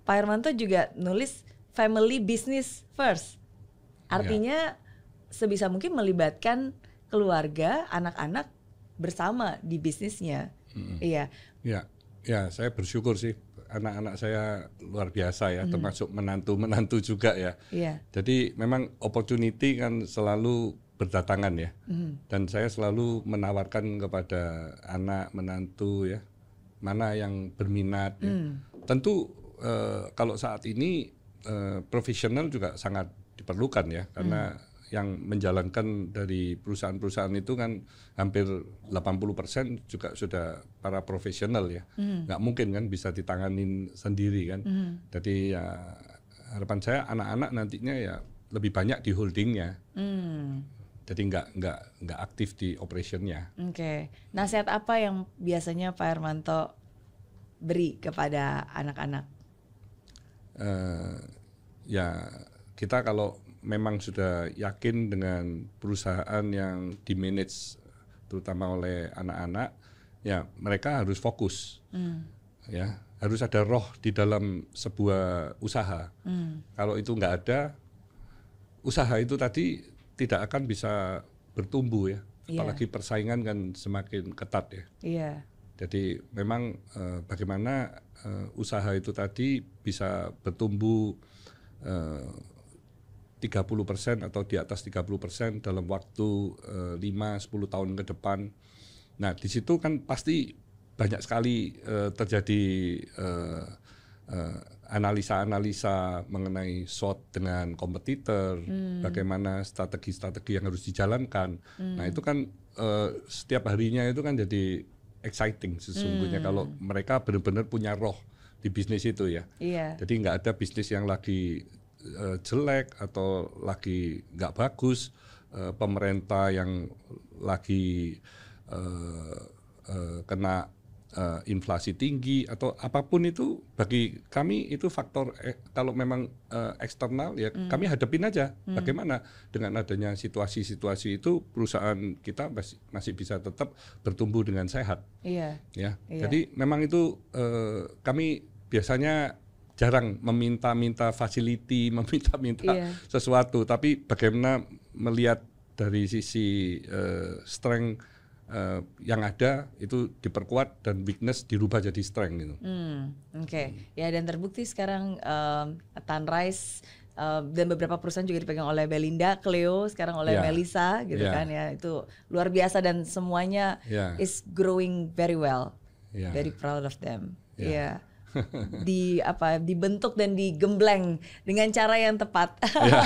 Pak Hermanto juga nulis family business first Artinya ya. sebisa mungkin melibatkan keluarga, anak-anak bersama di bisnisnya. Hmm. Iya. Ya, ya saya bersyukur sih anak-anak saya luar biasa ya, hmm. termasuk menantu-menantu juga ya. Iya. Jadi memang opportunity kan selalu berdatangan ya, hmm. dan saya selalu menawarkan kepada anak menantu ya mana yang berminat. Ya. Hmm. Tentu uh, kalau saat ini uh, profesional juga sangat diperlukan ya karena hmm. yang menjalankan dari perusahaan-perusahaan itu kan hampir 80% juga sudah para profesional ya. Hmm. nggak mungkin kan bisa ditanganin sendiri kan. Hmm. Jadi ya harapan saya anak-anak nantinya ya lebih banyak di holdingnya. Hmm. Jadi nggak nggak nggak aktif di operationnya. Oke. Okay. Nasihat apa yang biasanya Pak Hermanto beri kepada anak-anak? Uh, ya kita kalau memang sudah yakin dengan perusahaan yang di manage terutama oleh anak-anak, ya mereka harus fokus, mm. ya harus ada roh di dalam sebuah usaha. Mm. Kalau itu nggak ada, usaha itu tadi tidak akan bisa bertumbuh ya, yeah. apalagi persaingan kan semakin ketat ya. Yeah. Jadi memang uh, bagaimana uh, usaha itu tadi bisa bertumbuh uh, 30% atau di atas 30% dalam waktu uh, 5 10 tahun ke depan. Nah, di situ kan pasti banyak sekali uh, terjadi uh, uh, analisa-analisa mengenai short dengan kompetitor, hmm. bagaimana strategi-strategi yang harus dijalankan. Hmm. Nah, itu kan uh, setiap harinya itu kan jadi exciting sesungguhnya hmm. kalau mereka benar-benar punya roh di bisnis itu ya. Iya. Jadi nggak ada bisnis yang lagi uh, jelek atau lagi nggak bagus, uh, pemerintah yang lagi uh, uh, kena uh, inflasi tinggi atau apa pun itu bagi kami itu faktor eh, kalau memang uh, eksternal ya mm. kami hadapin aja mm. bagaimana dengan adanya situasi-situasi itu perusahaan kita masih masih bisa tetap bertumbuh dengan sehat iya ya iya. jadi memang itu uh, kami biasanya jarang meminta-minta facility, meminta-minta yeah. sesuatu, tapi bagaimana melihat dari sisi uh, strength uh, yang ada itu diperkuat dan weakness dirubah jadi strength gitu. Hmm, Oke, okay. ya dan terbukti sekarang um, Tanrise uh, dan beberapa perusahaan juga dipegang oleh Belinda, Cleo, sekarang oleh yeah. Melissa gitu yeah. kan ya itu luar biasa dan semuanya yeah. is growing very well. Yeah. Very proud of them. Yeah. yeah di apa dibentuk dan digembleng dengan cara yang tepat. Iya.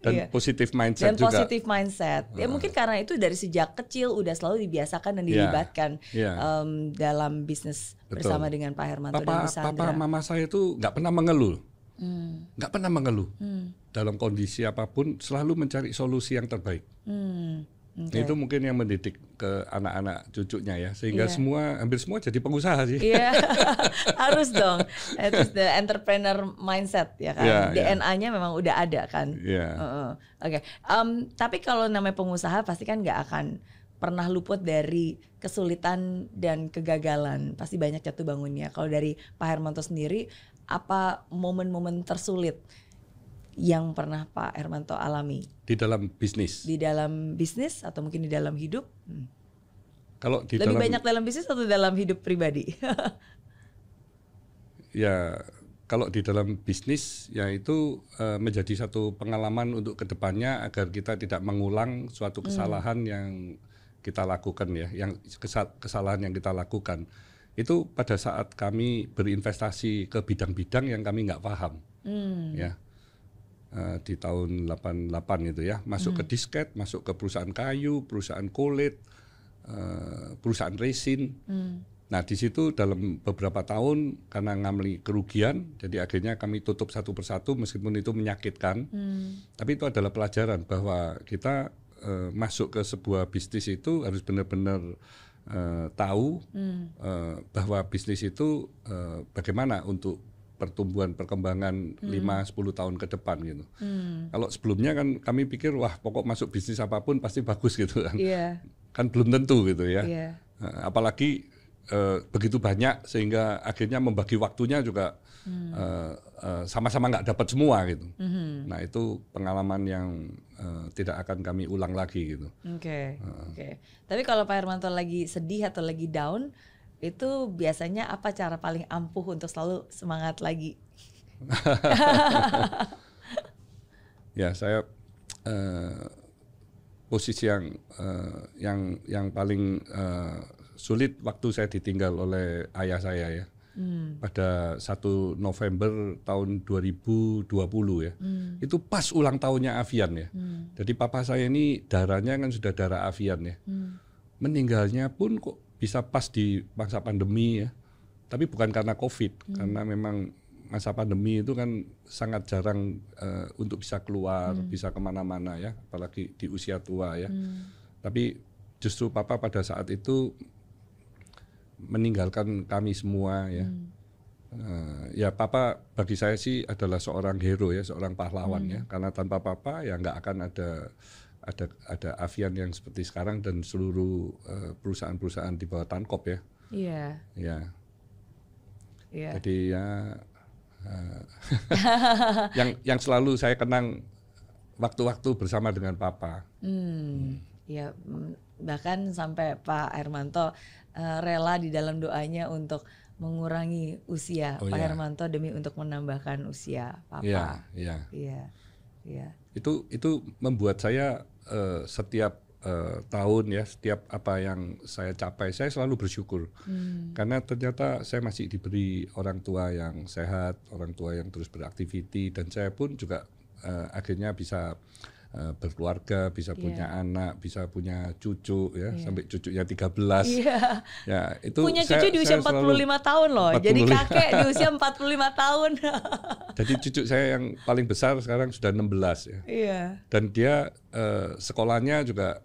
dan yeah. positif mindset dan juga. positif mindset. Ya uh. mungkin karena itu dari sejak kecil udah selalu dibiasakan dan iya. dilibatkan yeah. Yeah. Um, dalam bisnis Betul. bersama dengan Pak Hermanto papa, dan Bu Sandra. Papa mama saya itu nggak pernah mengeluh. Hmm. nggak hmm. pernah mengeluh hmm. dalam kondisi apa pun selalu mencari solusi yang terbaik. Hmm. Okay. Itu mungkin yang mendidik ke anak-anak cucunya ya, sehingga yeah. semua hampir semua jadi pengusaha sih. Iya, yeah. harus dong. Itu the entrepreneur mindset ya kan. Yeah, iya. DNA-nya yeah. memang udah ada kan. Yeah. Uh -uh. Oke, okay. um, tapi kalau namanya pengusaha pasti kan nggak akan pernah luput dari kesulitan dan kegagalan. Pasti banyak jatuh bangunnya. Kalau dari Pak Hermanto sendiri, apa momen-momen tersulit yang pernah Pak Hermanto alami? Di dalam bisnis. Di dalam bisnis atau mungkin di dalam hidup? Hmm. Kalau di lebih dalam, banyak dalam bisnis atau dalam hidup pribadi? ya kalau di dalam bisnis ya itu uh, menjadi satu pengalaman untuk ke depannya agar kita tidak mengulang suatu hmm. kesalahan hmm. yang kita lakukan ya, yang kesalahan yang kita lakukan itu pada saat kami berinvestasi ke bidang-bidang yang kami nggak paham, hmm. ya uh, di tahun 88 itu ya masuk hmm. ke disket masuk ke perusahaan kayu perusahaan kulit uh, perusahaan resin hmm. nah di situ dalam beberapa tahun karena ngamli kerugian jadi akhirnya kami tutup satu persatu meskipun itu menyakitkan hmm. tapi itu adalah pelajaran bahwa kita uh, masuk ke sebuah bisnis itu harus benar-benar uh, tahu hmm. uh, bahwa bisnis itu uh, bagaimana untuk pertumbuhan perkembangan hmm. 5 10 tahun ke depan gitu. Hmm. Kalau sebelumnya kan kami pikir wah pokok masuk bisnis apa pun pasti bagus gitu kan. Yeah. Kan belum tentu gitu ya. Yeah. apalagi uh, begitu banyak sehingga akhirnya membagi waktunya juga hmm. uh, uh, sama-sama nggak dapat semua gitu. Hmm. Nah, itu pengalaman yang tidak akan kami ulang lagi gitu. Oke. Okay. Uh. Oke. Okay. Tapi kalau Pak Hermanto lagi sedih atau lagi down itu biasanya apa cara paling ampuh untuk selalu semangat lagi? ya saya uh, posisi yang uh, yang yang paling uh, sulit waktu saya ditinggal oleh ayah saya ya. Hmm. Pada 1 November tahun 2020 ya. Hmm. Itu pas ulang tahunnya Avian ya. Hmm. Jadi papa saya ini darahnya kan sudah darah Avian ya. Hmm. Meninggalnya pun kok bisa pas di masa pandemi ya. Tapi bukan karena COVID, hmm. karena memang masa pandemi itu kan sangat jarang uh, untuk bisa keluar, hmm. bisa ke mana-mana ya, apalagi di usia tua ya. Hmm. Tapi justru papa pada saat itu meninggalkan kami semua ya. Hmm. Uh, ya papa bagi saya sih adalah seorang hero ya, seorang pahlawan hmm. ya. Karena tanpa papa ya nggak akan ada ada ada Avian yang seperti sekarang dan seluruh uh, perusahaan-perusahaan di bawah Tankop ya. Iya. Yeah. Ya. Yeah. Jadi ya uh, yang yang selalu saya kenang waktu-waktu bersama dengan papa. Hmm. Ya bahkan sampai Pak Hermanto uh, rela di dalam doanya untuk mengurangi usia oh, Pak ya. Hermanto demi untuk menambahkan usia Papa. Iya, iya. Iya. Iya. Itu itu membuat saya uh, setiap uh, tahun ya, setiap apa yang saya capai saya selalu bersyukur. Hmm. Karena ternyata saya masih diberi orang tua yang sehat, orang tua yang terus beraktiviti dan saya pun juga uh, akhirnya bisa uh, berkeluarga, bisa yeah. punya anak, bisa punya cucu ya, yeah. sampai cucunya 13. Yeah. Ya, itu punya cucu saya, di usia saya 45 tahun loh. 45. Jadi kakek di usia 45 tahun. Jadi cucu saya yang paling besar sekarang sudah 16 ya. Yeah. Dan dia uh, sekolahnya juga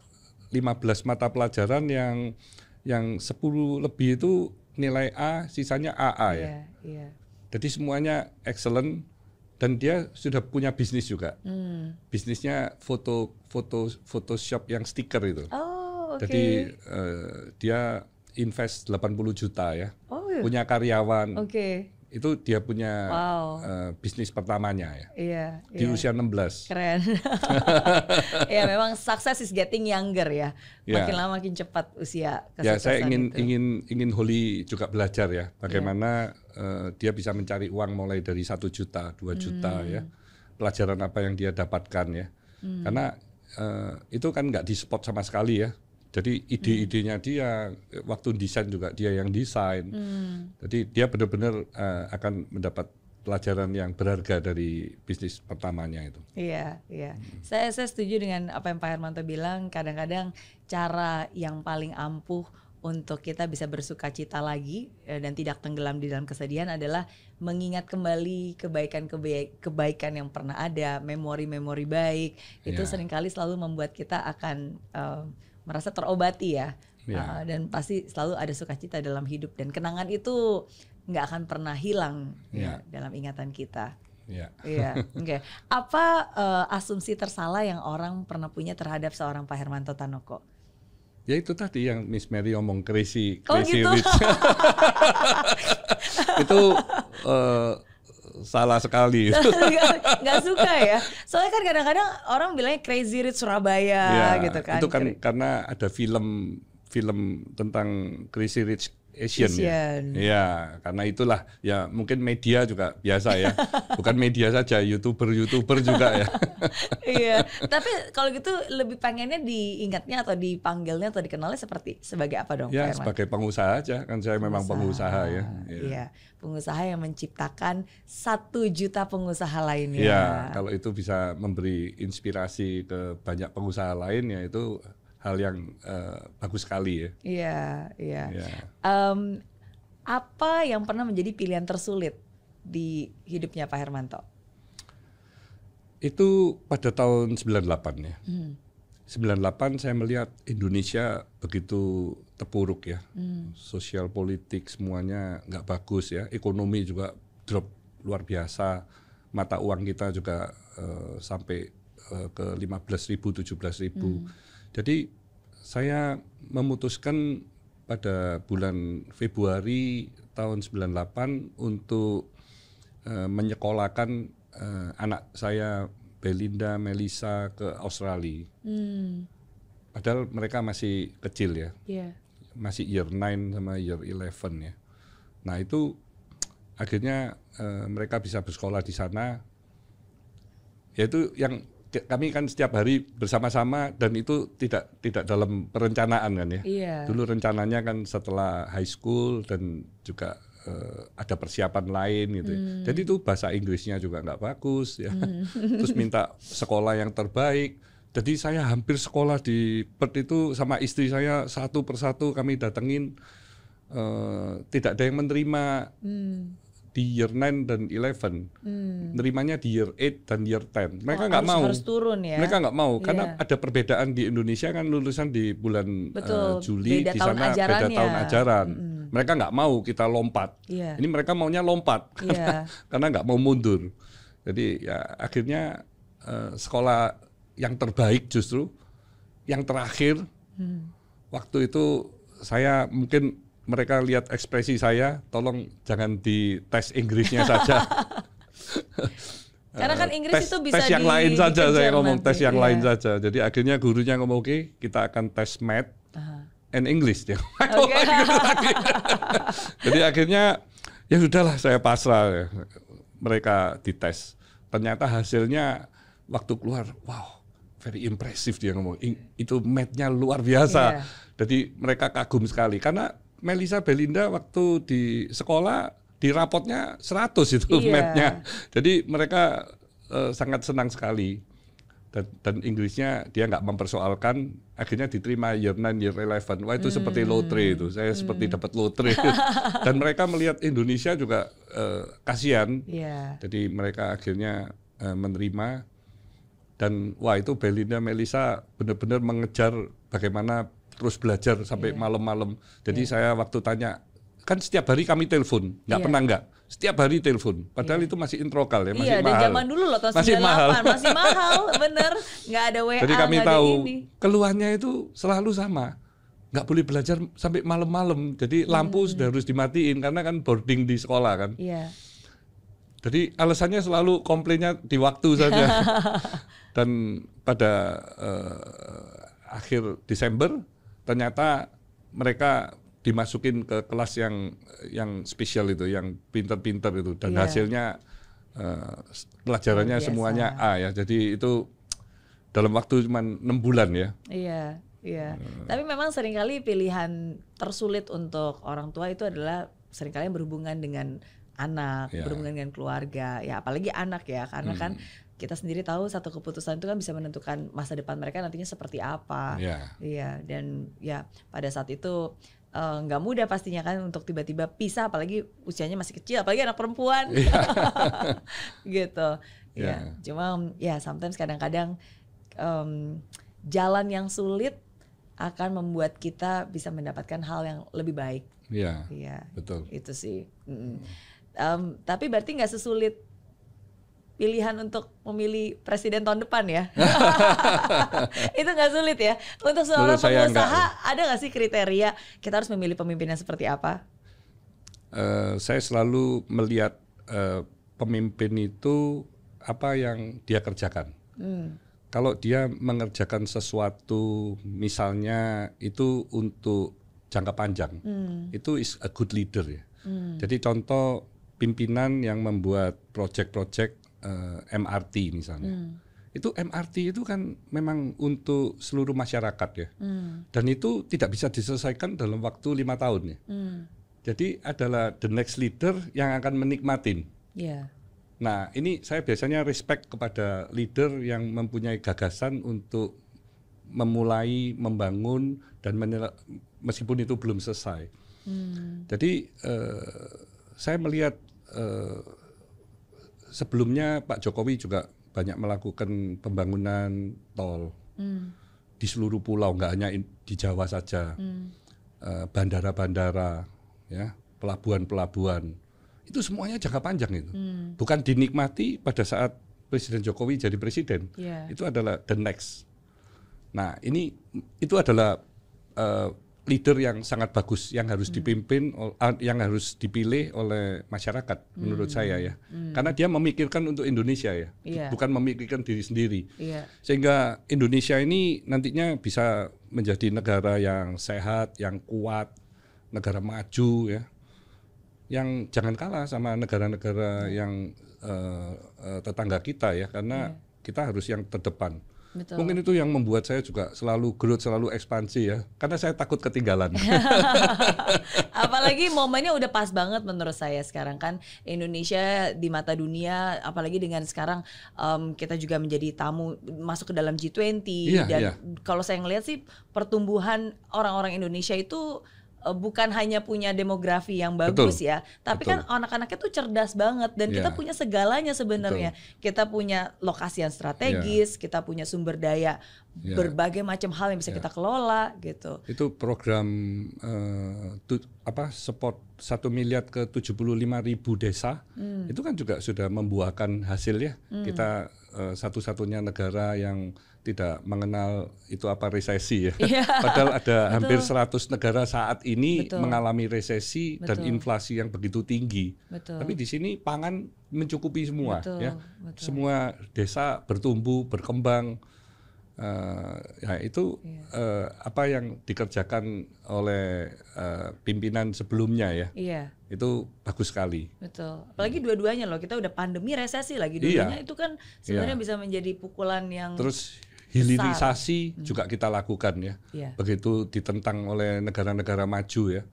15 mata pelajaran yang yang 10 lebih itu nilai A, sisanya AA ya. Yeah, yeah. Jadi semuanya excellent dan dia sudah punya bisnis juga. Hmm. Bisnisnya foto foto Photoshop yang stiker itu. Oh, okay. Jadi uh, dia invest 80 juta ya. Oh, iya. Punya karyawan. Oke. Okay. Itu dia punya wow. uh, bisnis pertamanya ya. Iya, Di iya. usia 16. Keren. ya memang success is getting younger ya. ya. Makin lama makin cepat usia Ya, saya ingin itu. ingin ingin Holly juga belajar ya bagaimana yeah uh, dia bisa mencari uang mulai dari satu juta, dua juta hmm. ya, pelajaran apa yang dia dapatkan ya, hmm. karena uh, itu kan nggak di spot sama sekali ya. Jadi ide-idenya dia, waktu desain juga dia yang desain. Hmm. Jadi dia benar-benar uh, akan mendapat pelajaran yang berharga dari bisnis pertamanya itu. Iya, iya. Hmm. Saya saya setuju dengan apa yang Pak Hermanto bilang. Kadang-kadang cara yang paling ampuh untuk kita bisa bersuka cita lagi eh, dan tidak tenggelam di dalam kesedihan adalah mengingat kembali kebaikan-kebaikan yang pernah ada, memori-memori baik. Yeah. Itu sering kali selalu membuat kita akan uh, merasa terobati ya. Yeah. Uh, dan pasti selalu ada sukacita dalam hidup dan kenangan itu nggak akan pernah hilang yeah. ya, dalam ingatan kita. Iya. Iya. Oke. Okay. Apa uh, asumsi tersalah yang orang pernah punya terhadap seorang Pak Hermanto Tanoko? Ya itu tadi yang Miss Mary omong crazy, oh, gitu? rich. itu uh, salah sekali. Gak suka ya. Soalnya kan kadang-kadang orang bilangnya crazy rich Surabaya ya, gitu kan. Itu kan karena ada film film tentang crazy rich Asian, Asian. ya. Iya, karena itulah ya mungkin media juga biasa ya. Bukan media saja, YouTuber-YouTuber juga ya. iya, tapi kalau gitu lebih pengennya diingatnya atau dipanggilnya atau dikenalnya seperti sebagai apa dong? Ya, sebagai pengusaha aja. Kan saya pengusaha. memang pengusaha ya. Iya. iya, pengusaha yang menciptakan satu juta pengusaha lainnya. Iya, kalau itu bisa memberi inspirasi ke banyak pengusaha lain ya itu hal yang uh, bagus sekali ya. Iya, iya. Ya. Um, apa yang pernah menjadi pilihan tersulit di hidupnya Pak Hermanto? Itu pada tahun 98 ya. Hmm. 98 saya melihat Indonesia begitu terpuruk ya. Hmm. Sosial politik semuanya nggak bagus ya. Ekonomi juga drop luar biasa. Mata uang kita juga uh, sampai uh, ke 15 ribu, 17 ribu. Hmm jadi saya memutuskan pada bulan Februari tahun 98 untuk uh, menyekolahkan uh, anak saya Belinda Melisa ke Australia. Hmm. Padahal mereka masih kecil ya. Yeah. Masih year 9 sama year 11 ya. Nah, itu akhirnya uh, mereka bisa bersekolah di sana. Yaitu yang kami kan setiap hari bersama-sama dan itu tidak tidak dalam perencanaan kan ya. Iya. Dulu rencananya kan setelah high school dan juga uh, ada persiapan lain gitu. Ya. Hmm. Jadi itu bahasa Inggrisnya juga nggak bagus ya. Hmm. Terus minta sekolah yang terbaik. Jadi saya hampir sekolah di Perth itu sama istri saya satu persatu kami datengin uh, tidak ada yang menerima. Hmm di year 9 dan 11. Hmm. Nerimanya di year 8 dan year 10. Mereka nggak oh, mau. Harus turun ya. Mereka nggak mau karena yeah. ada perbedaan di Indonesia kan lulusan di bulan Uh, Juli beda di sana beda tahun ajaran. Hmm. Mereka nggak mau kita lompat. Yeah. Ini mereka maunya lompat yeah. karena nggak mau mundur. Jadi ya akhirnya uh, sekolah yang terbaik justru yang terakhir hmm. waktu itu saya mungkin mereka lihat ekspresi saya, tolong jangan di tes Inggrisnya saja. Karena kan Inggris tes, itu bisa tes yang di, lain saja saya ngomong nanti. tes yang yeah. lain saja. Jadi akhirnya gurunya ngomong oke okay, kita akan tes math uh-huh. and English dia. Okay. Jadi akhirnya ya sudahlah saya pasrah mereka dites. Ternyata hasilnya waktu keluar wow very impressive dia ngomong itu mathnya luar biasa. Yeah. Jadi mereka kagum sekali karena Melisa Belinda waktu di sekolah di rapotnya 100 itu iya. matnya. Jadi mereka uh, sangat senang sekali. Dan, dan Inggrisnya dia nggak mempersoalkan, akhirnya diterima year 9, year 11. Wah itu hmm. seperti lotre itu, saya hmm. seperti dapat lotre. dan mereka melihat Indonesia juga uh, kasihan, yeah. jadi mereka akhirnya uh, menerima. Dan wah itu Belinda Melisa benar-benar mengejar bagaimana terus belajar sampai yeah. malam-malam. Jadi yeah. saya waktu tanya, kan setiap hari kami telepon, nggak yeah. pernah nggak? Setiap hari telepon. Padahal yeah. itu masih introkal ya, masih iya, mahal. Iya, zaman dulu loh tahun masih 98, mahal. masih mahal, bener. Nggak ada WA, Jadi kami tahu keluhannya itu selalu sama. Nggak boleh belajar sampai malam-malam. Jadi lampu hmm. sudah harus dimatiin karena kan boarding di sekolah kan. Iya. Jadi alasannya selalu komplainnya di waktu saja. Dan pada uh, akhir Desember ternyata mereka dimasukin ke kelas yang yang spesial itu, yang pinter-pinter itu, dan yeah. hasilnya uh, pelajarannya semuanya A ya. Jadi itu dalam waktu cuma enam bulan ya. Iya, iya. Uh, Tapi memang sering kali pilihan tersulit untuk orang tua itu adalah sering kali berhubungan dengan anak, yeah. berhubungan dengan keluarga, ya apalagi anak ya, karena hmm. kan kita sendiri tahu satu keputusan itu kan bisa menentukan masa depan mereka nantinya seperti apa. Iya. Iya dan ya pada saat itu eh, nggak uh, mudah pastinya kan untuk tiba-tiba pisah apalagi usianya masih kecil apalagi anak perempuan. Yeah. gitu. Yeah. Ya, cuma ya sometimes kadang-kadang um, jalan yang sulit akan membuat kita bisa mendapatkan hal yang lebih baik. Iya. Iya. Betul. Itu sih. Mm -mm. Um, tapi berarti nggak sesulit pilihan untuk memilih presiden tahun depan ya. itu nggak sulit ya. Untuk seorang pengusaha enggak. ada nggak sih kriteria kita harus memilih pemimpin yang seperti apa? Uh, saya selalu melihat uh, pemimpin itu apa yang dia kerjakan. Hmm. Kalau dia mengerjakan sesuatu, misalnya itu untuk jangka panjang, hmm. itu is a good leader ya. Hmm. Jadi contoh pimpinan yang membuat project-project uh, eh, MRT misalnya. Hmm. Itu MRT itu kan memang untuk seluruh masyarakat ya. Hmm. Dan itu tidak bisa diselesaikan dalam waktu lima tahun ya. Hmm. Jadi adalah the next leader yang akan menikmatin. Yeah. Nah ini saya biasanya respect kepada leader yang mempunyai gagasan untuk memulai membangun dan meskipun itu belum selesai. Hmm. Jadi uh, saya melihat uh, sebelumnya Pak Jokowi juga banyak melakukan pembangunan tol hmm. di seluruh pulau, nggak hanya di Jawa saja, hmm. Eh, bandara-bandara, ya, pelabuhan-pelabuhan, itu semuanya jangka panjang itu, hmm. bukan dinikmati pada saat Presiden Jokowi jadi presiden, yeah. itu adalah the next. Nah ini itu adalah uh, leader yang sangat bagus yang harus hmm. dipimpin yang harus dipilih oleh masyarakat hmm. menurut saya ya hmm. karena dia memikirkan untuk Indonesia ya yeah. bukan memikirkan diri sendiri yeah. sehingga Indonesia ini nantinya bisa menjadi negara yang sehat yang kuat negara maju ya yang jangan kalah sama negara-negara yeah. yang uh, uh, tetangga kita ya karena yeah. kita harus yang terdepan Betul. Mungkin itu yang membuat saya juga selalu growth, selalu ekspansi ya. Karena saya takut ketinggalan. apalagi momennya udah pas banget menurut saya sekarang kan Indonesia di mata dunia, apalagi dengan sekarang um, kita juga menjadi tamu masuk ke dalam G20 iya, dan iya. kalau saya ngelihat sih pertumbuhan orang-orang Indonesia itu bukan hanya punya demografi yang bagus Betul. ya, tapi Betul. kan anak-anaknya tuh cerdas banget dan yeah. kita punya segalanya sebenarnya. Kita punya lokasi yang strategis, yeah. kita punya sumber daya yeah. berbagai macam hal yang bisa yeah. kita kelola gitu. Itu program uh, tu, apa support satu miliar ke 75 ribu desa hmm. itu kan juga sudah membuahkan hasil ya. Hmm. Kita uh, satu-satunya negara yang tidak mengenal itu apa resesi ya. Yeah. Padahal ada Betul. hampir 100 negara saat ini Betul. mengalami resesi Betul. dan inflasi yang begitu tinggi. Betul. Tapi di sini pangan mencukupi semua Betul. ya. Betul. Semua desa bertumbuh, berkembang. Uh, ya itu yeah. Iya. uh, apa yang dikerjakan oleh uh, pimpinan sebelumnya ya. Iya. Itu bagus sekali. Betul. Apalagi dua-duanya loh. Kita udah pandemi resesi lagi iya. itu kan sebenarnya iya. bisa menjadi pukulan yang Terus hilirisasi hmm. juga kita lakukan ya. Yeah. Begitu ditentang oleh negara-negara maju ya.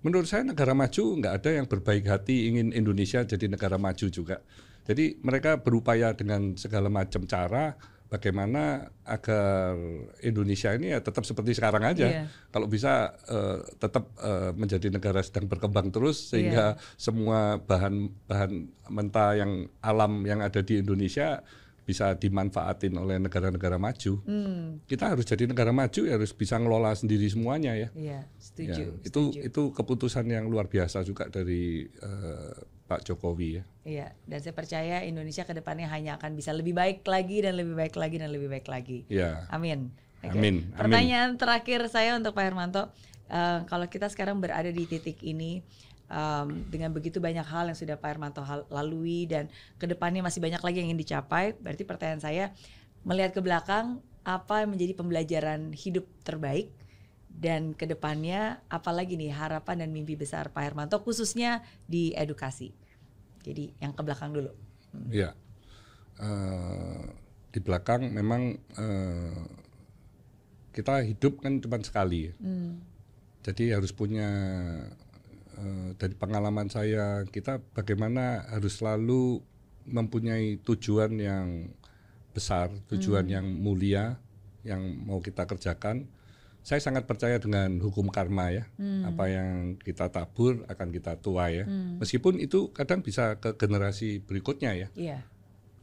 Menurut saya negara maju nggak ada yang berbaik hati ingin Indonesia jadi negara maju juga. Jadi mereka berupaya dengan segala macam cara bagaimana agar Indonesia ini ya tetap seperti sekarang aja. Yeah. Kalau bisa uh, tetap uh, menjadi negara sedang berkembang terus sehingga yeah. semua bahan-bahan mentah yang alam yang ada di Indonesia bisa dimanfaatin oleh negara-negara maju. Hmm. Kita harus jadi negara maju ya harus bisa ngelola sendiri semuanya ya. Iya, setuju. Ya, itu setuju. itu keputusan yang luar biasa juga dari uh, Pak Jokowi ya. Iya, dan saya percaya Indonesia ke depannya hanya akan bisa lebih baik lagi dan lebih baik lagi dan lebih baik lagi. Iya. Amin. Okay. Amin. Pertanyaan terakhir saya untuk Pak Hermanto, uh, kalau kita sekarang berada di titik ini, um, dengan begitu banyak hal yang sudah Pak Hermanto lalui dan ke depannya masih banyak lagi yang ingin dicapai. Berarti pertanyaan saya melihat ke belakang apa yang menjadi pembelajaran hidup terbaik dan ke depannya apalagi nih harapan dan mimpi besar Pak Hermanto khususnya di edukasi. Jadi yang ke belakang dulu. Iya. Hmm. Uh, di belakang memang uh, kita hidup kan cuma sekali. Hmm. Jadi harus punya Eh, dari pengalaman saya kita bagaimana harus selalu mempunyai tujuan yang besar, tujuan hmm. yang mulia yang mau kita kerjakan. Saya sangat percaya dengan hukum karma ya. Hmm. Apa yang kita tabur akan kita tuai ya. Hmm. Meskipun itu kadang bisa ke generasi berikutnya ya. Yeah.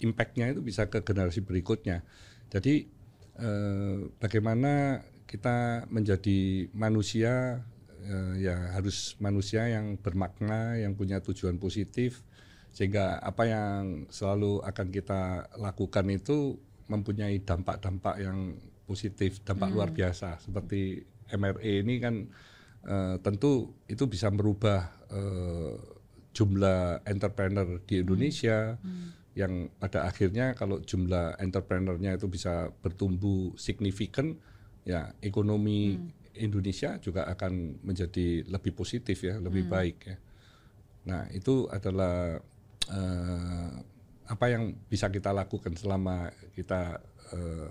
Impactnya itu bisa ke generasi berikutnya. Jadi eh, bagaimana kita menjadi manusia uh, ya harus manusia yang bermakna, yang punya tujuan positif, sehingga apa yang selalu akan kita lakukan itu mempunyai dampak-dampak yang positif, dampak hmm. luar biasa. Seperti MRE ini kan uh, tentu itu bisa merubah uh, jumlah entrepreneur di hmm. Indonesia. Hmm. yang pada akhirnya kalau jumlah entrepreneurnya itu bisa bertumbuh signifikan ya ekonomi hmm Indonesia juga akan menjadi lebih positif ya, lebih hmm. baik ya. Nah itu adalah uh, apa yang bisa kita lakukan selama kita uh,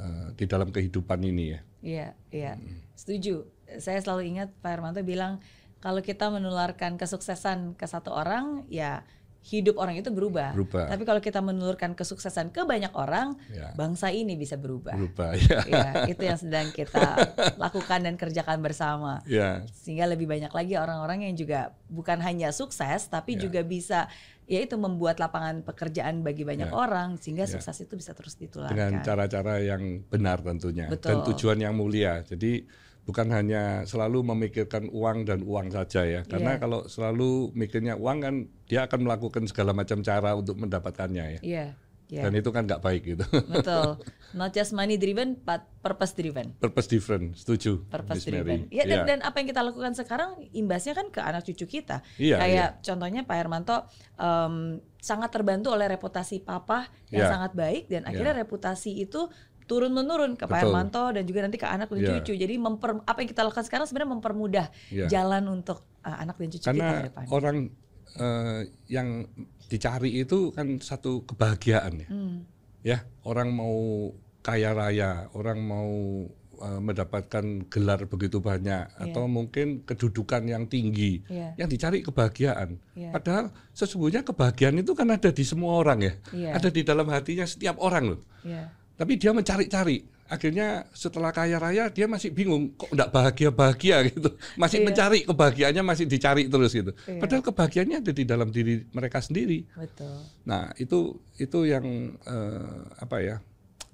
uh, di dalam kehidupan ini ya. Iya, iya, hmm. setuju. Saya selalu ingat Pak Hermanto bilang kalau kita menularkan kesuksesan ke satu orang, ya hidup orang itu berubah. berubah. Tapi kalau kita menelurkan kesuksesan ke banyak orang, ya. bangsa ini bisa berubah. Berubah, ya. ya. Itu yang sedang kita lakukan dan kerjakan bersama. Ya. Sehingga lebih banyak lagi orang-orang yang juga bukan hanya sukses, tapi ya. juga bisa ya itu membuat lapangan pekerjaan bagi banyak ya. orang sehingga ya. sukses itu bisa terus ditularkan. Dengan cara-cara yang benar tentunya Betul. dan tujuan yang mulia. Jadi bukan hanya selalu memikirkan uang dan uang saja ya karena yeah. kalau selalu mikirnya uang kan dia akan melakukan segala macam cara untuk mendapatkannya ya yeah. Yeah. dan itu kan nggak baik gitu betul not just money driven but purpose driven purpose driven setuju purpose driven ya dan, yeah. dan apa yang kita lakukan sekarang imbasnya kan ke anak cucu kita yeah, kayak yeah. contohnya Pak Hermanto um, sangat terbantu oleh reputasi papa yang yeah. sangat baik dan akhirnya yeah. reputasi itu turun menurun ke Pak Hermanto dan juga nanti ke anak dan yeah. cucu. Jadi memper, apa yang kita lakukan sekarang sebenarnya mempermudah yeah. jalan untuk uh, anak dan cucu Karena kita ke depan. orang uh, yang dicari itu kan satu kebahagiaan ya. Hmm. Ya, orang mau kaya raya, orang mau uh, mendapatkan gelar begitu banyak yeah. atau mungkin kedudukan yang tinggi. Yeah. Yang dicari kebahagiaan. Yeah. Padahal sesungguhnya kebahagiaan itu kan ada di semua orang ya. Yeah. Ada di dalam hatinya setiap orang loh. Yeah tapi dia mencari-cari. Akhirnya setelah kaya raya dia masih bingung kok enggak bahagia bahagia gitu. Masih iya. mencari kebahagiaannya masih dicari terus gitu. Iya. padahal kebahagiaannya ada di dalam diri mereka sendiri. Betul. Nah itu itu yang uh, apa ya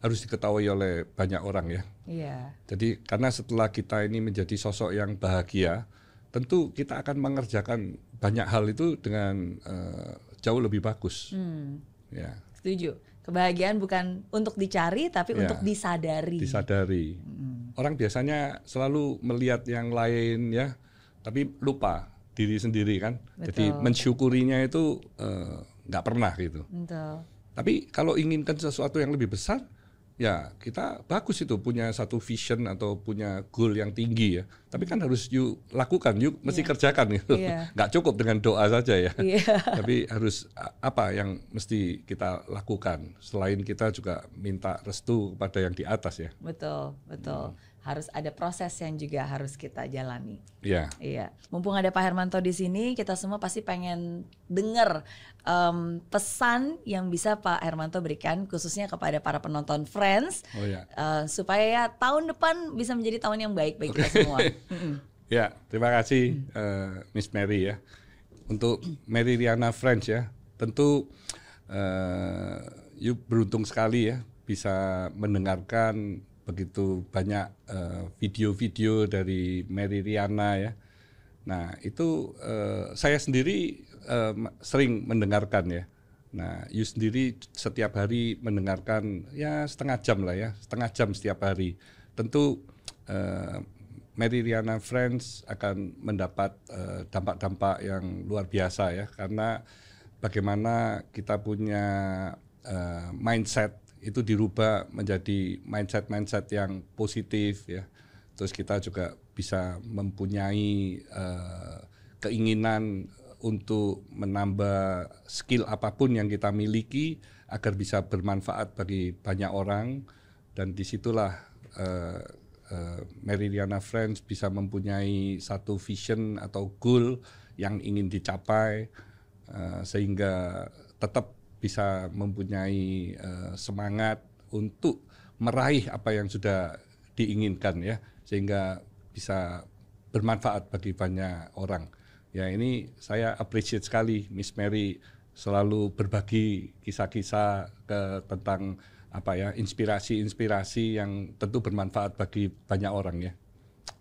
harus diketahui oleh banyak orang ya. Iya. jadi karena setelah kita ini menjadi sosok yang bahagia tentu kita akan mengerjakan banyak hal itu dengan uh, jauh lebih bagus. Hmm. ya. Setuju Kebahagiaan bukan untuk dicari tapi ya, untuk disadari. Disadari. Hmm. Orang biasanya selalu melihat yang lain ya, tapi lupa diri sendiri kan. Betul. Jadi mensyukurinya itu eh, nggak uh, pernah gitu. Betul. Tapi kalau inginkan sesuatu yang lebih besar, ya kita bagus itu punya satu vision atau punya goal yang tinggi ya. Tapi kan harus yuk lakukan, yuk mesti yeah. kerjakan gitu. Yeah. Nggak cukup dengan doa saja ya. Yeah. Tapi harus apa yang mesti kita lakukan. Selain kita juga minta restu kepada yang di atas ya. Betul, betul. Hmm harus ada proses yang juga harus kita jalani. Iya. Iya. Mumpung ada Pak Hermanto di sini, kita semua pasti pengen dengar um, pesan yang bisa Pak Hermanto berikan khususnya kepada para penonton Friends. Oh ya. Uh, supaya ya tahun depan bisa menjadi tahun yang baik bagi okay. kita semua. ya, terima kasih uh, Miss Mary ya. Untuk Mary Riana Friends ya. Tentu uh, you beruntung sekali ya bisa mendengarkan begitu banyak eh, video-video uh, dari Mary Riana ya. Nah itu uh, saya sendiri uh, sering mendengarkan ya. Nah, you sendiri setiap hari mendengarkan ya setengah jam lah ya, setengah jam setiap hari. Tentu uh, Mary Riana Friends akan mendapat dampak-dampak uh, yang luar biasa ya, karena bagaimana kita punya uh, mindset itu dirubah menjadi mindset-mindset yang positif ya. Terus kita juga bisa mempunyai uh, keinginan untuk menambah skill apa pun yang kita miliki agar bisa bermanfaat bagi banyak orang dan di situlah uh, uh, Meridiana Friends bisa mempunyai satu vision atau goal yang ingin dicapai uh, sehingga tetap bisa mempunyai uh, semangat untuk meraih apa yang sudah diinginkan ya sehingga bisa bermanfaat bagi banyak orang. Ya ini saya appreciate sekali Miss Mary selalu berbagi kisah-kisah ke tentang apa ya inspirasi-inspirasi yang tentu bermanfaat bagi banyak orang ya.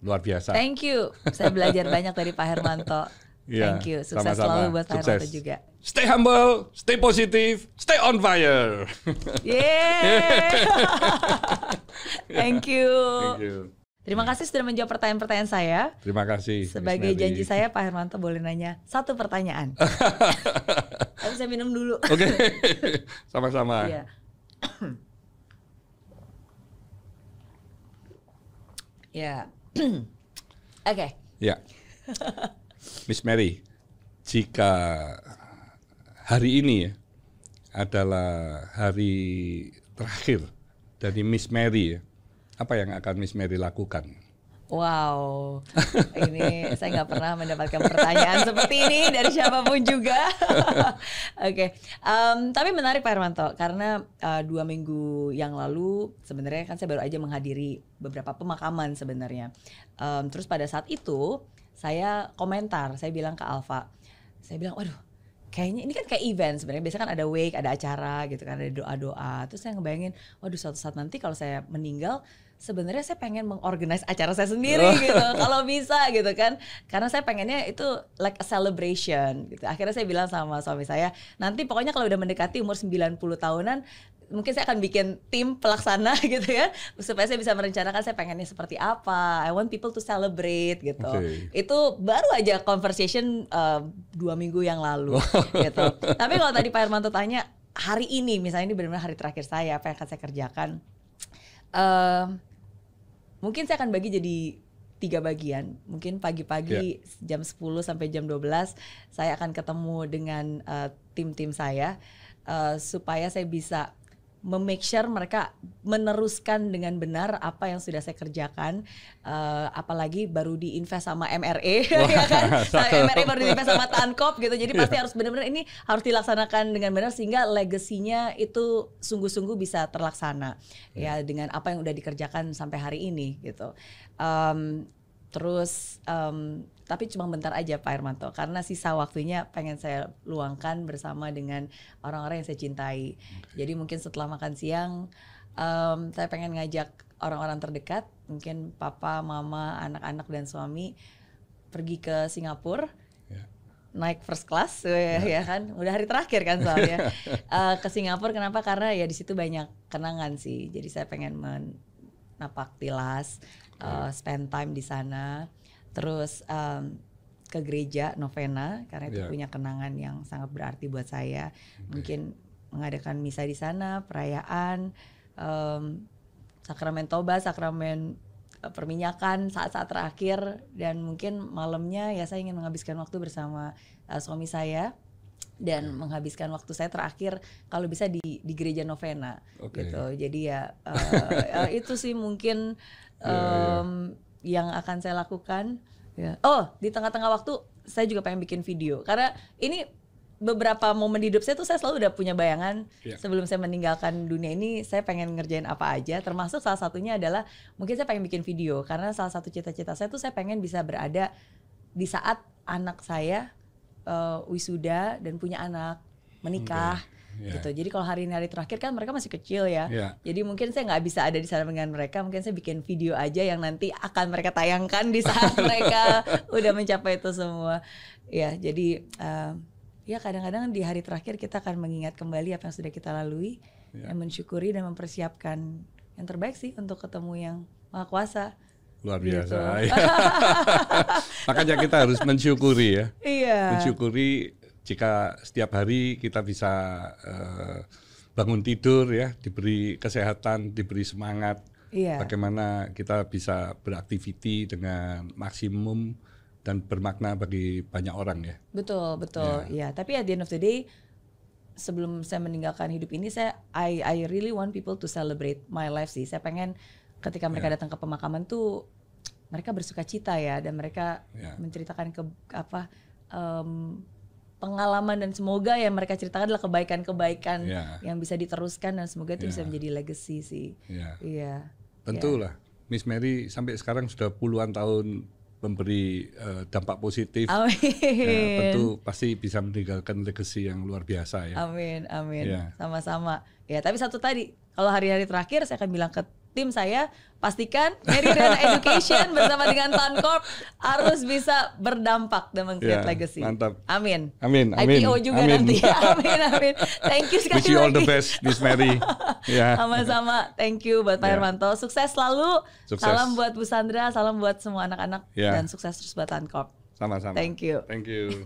Luar biasa. Thank you. Saya belajar banyak dari Pak Hermanto. Yeah, Thank you. Sukses sama-sama. selalu buat Hermanto juga. Stay humble, stay positive, stay on fire. Yeah. Thank you. Thank you. Terima kasih sudah menjawab pertanyaan-pertanyaan saya. Terima kasih. Sebagai janji saya, Pak Hermanto boleh nanya satu pertanyaan. Tapi saya minum dulu. Oke, okay. sama-sama. Iya. ya. Oke. Ya. Miss Mary, jika hari ini ya adalah hari terakhir dari Miss Mary ya, apa yang akan Miss Mary lakukan? Wow, ini saya nggak pernah mendapatkan pertanyaan seperti ini dari siapa pun juga. Oke, okay. um, tapi menarik Pak Hermanto karena uh, dua minggu yang lalu sebenarnya kan saya baru aja menghadiri beberapa pemakaman sebenarnya. Um, terus pada saat itu saya komentar, saya bilang ke Alfa, saya bilang, waduh kayaknya ini kan kayak event sebenarnya. Biasanya kan ada wake ada acara gitu kan ada doa doa terus saya ngebayangin waduh suatu saat nanti kalau saya meninggal sebenarnya saya pengen mengorganize acara saya sendiri oh. gitu kalau bisa gitu kan. Karena saya pengennya itu like a celebration gitu. Akhirnya saya bilang sama suami saya nanti pokoknya kalau udah mendekati umur 90 tahunan mungkin saya akan bikin tim pelaksana gitu ya supaya saya bisa merencanakan saya pengennya seperti apa I want people to celebrate gitu okay. itu baru aja conversation uh, dua minggu yang lalu gitu tapi kalau tadi Pak Hermanto tanya hari ini misalnya ini benar-benar hari terakhir saya apa yang akan saya kerjakan uh, mungkin saya akan bagi jadi tiga bagian. Mungkin pagi-pagi yeah. jam 10 sampai jam 12 saya akan ketemu dengan uh, tim-tim saya uh, supaya saya bisa memake sure mereka meneruskan dengan benar apa yang sudah saya kerjakan uh, apalagi baru diinvest sama MRE ya kan MRE baru diinvest sama Tankop gitu jadi pasti yeah. harus benar-benar ini harus dilaksanakan dengan benar sehingga legasinya itu sungguh-sungguh bisa terlaksana yeah. ya dengan apa yang udah dikerjakan sampai hari ini gitu um, terus um, tapi cuma bentar aja Pak Hermanto karena sisa waktunya pengen saya luangkan bersama dengan orang-orang yang saya cintai. Okay. Jadi mungkin setelah makan siang um, saya pengen ngajak orang-orang terdekat, mungkin papa, mama, anak-anak dan suami pergi ke Singapura. Yeah. Naik first class yeah. ya kan, udah hari terakhir kan soalnya uh, ke Singapura. Kenapa? Karena ya di situ banyak kenangan sih. Jadi saya pengen menapak tilas, uh, spend time di sana terus um, ke gereja novena karena itu yeah. punya kenangan yang sangat berarti buat saya. Okay. Mungkin mengadakan misa di sana, perayaan, um, sakramen toba, sakramen uh, perminyakan saat-saat terakhir dan mungkin malamnya ya saya ingin menghabiskan waktu bersama uh, suami saya dan yeah. menghabiskan waktu saya terakhir kalau bisa di di gereja novena okay. gitu. Jadi ya uh, uh, itu sih mungkin um, yeah, yeah yang akan saya lakukan. Ya. Oh, di tengah-tengah waktu saya juga pengen bikin video karena ini beberapa momen di hidup saya tuh saya selalu udah punya bayangan yeah. sebelum saya meninggalkan dunia ini saya pengen ngerjain apa aja termasuk salah satunya adalah mungkin saya pengen bikin video karena salah satu cita-cita saya tuh saya pengen bisa berada di saat anak saya uh, wisuda dan punya anak menikah okay yeah. gitu. Jadi kalau hari ini hari terakhir kan mereka masih kecil ya. Yeah. Jadi mungkin saya nggak bisa ada di sana dengan mereka. Mungkin saya bikin video aja yang nanti akan mereka tayangkan di saat mereka udah mencapai itu semua. Ya, jadi uh, ya kadang-kadang di hari terakhir kita akan mengingat kembali apa yang sudah kita lalui, yeah. dan mensyukuri dan mempersiapkan yang terbaik sih untuk ketemu yang maha kuasa. Luar biasa. Gitu. Makanya kita harus mensyukuri ya. Iya. Mensyukuri jika setiap hari kita bisa uh, bangun tidur ya, diberi kesehatan, diberi semangat, iya. bagaimana kita bisa beraktiviti dengan maksimum dan bermakna bagi banyak orang ya. Betul, betul. Ya, ya. tapi at the end of the day sebelum saya meninggalkan hidup ini saya I I really want people to celebrate my life sih. Saya pengen ketika mereka yeah. datang ke pemakaman tuh mereka bersuka cita ya dan mereka yeah. menceritakan ke apa um, pengalaman dan semoga yang mereka ceritakan adalah kebaikan-kebaikan yeah. yang bisa diteruskan dan semoga itu yeah. bisa menjadi legacy sih. Iya. Yeah. Tentulah. Yeah. Miss Mary sampai sekarang sudah puluhan tahun memberi uh, dampak positif. Amin. Ya, tentu pasti bisa meninggalkan legacy yang luar biasa ya. Amin, amin. Ya. Sama-sama. Ya, tapi satu tadi, kalau hari-hari terakhir saya akan bilang ke tim saya pastikan Meridian Education bersama dengan Tancorp harus bisa berdampak dan meng-create yeah, legacy. Mantap. Amin. Amin. Amin. IPO juga amin. nanti. amin. Amin. Thank you sekali Wish you lagi. all the best, Miss Mary. yeah. Sama-sama. Thank you buat Pak yeah. Hermanto. Sukses selalu. Sukses. Salam buat Bu Sandra. Salam buat semua anak-anak yeah. dan sukses terus buat Tancorp. Sama-sama. Thank you. Thank you.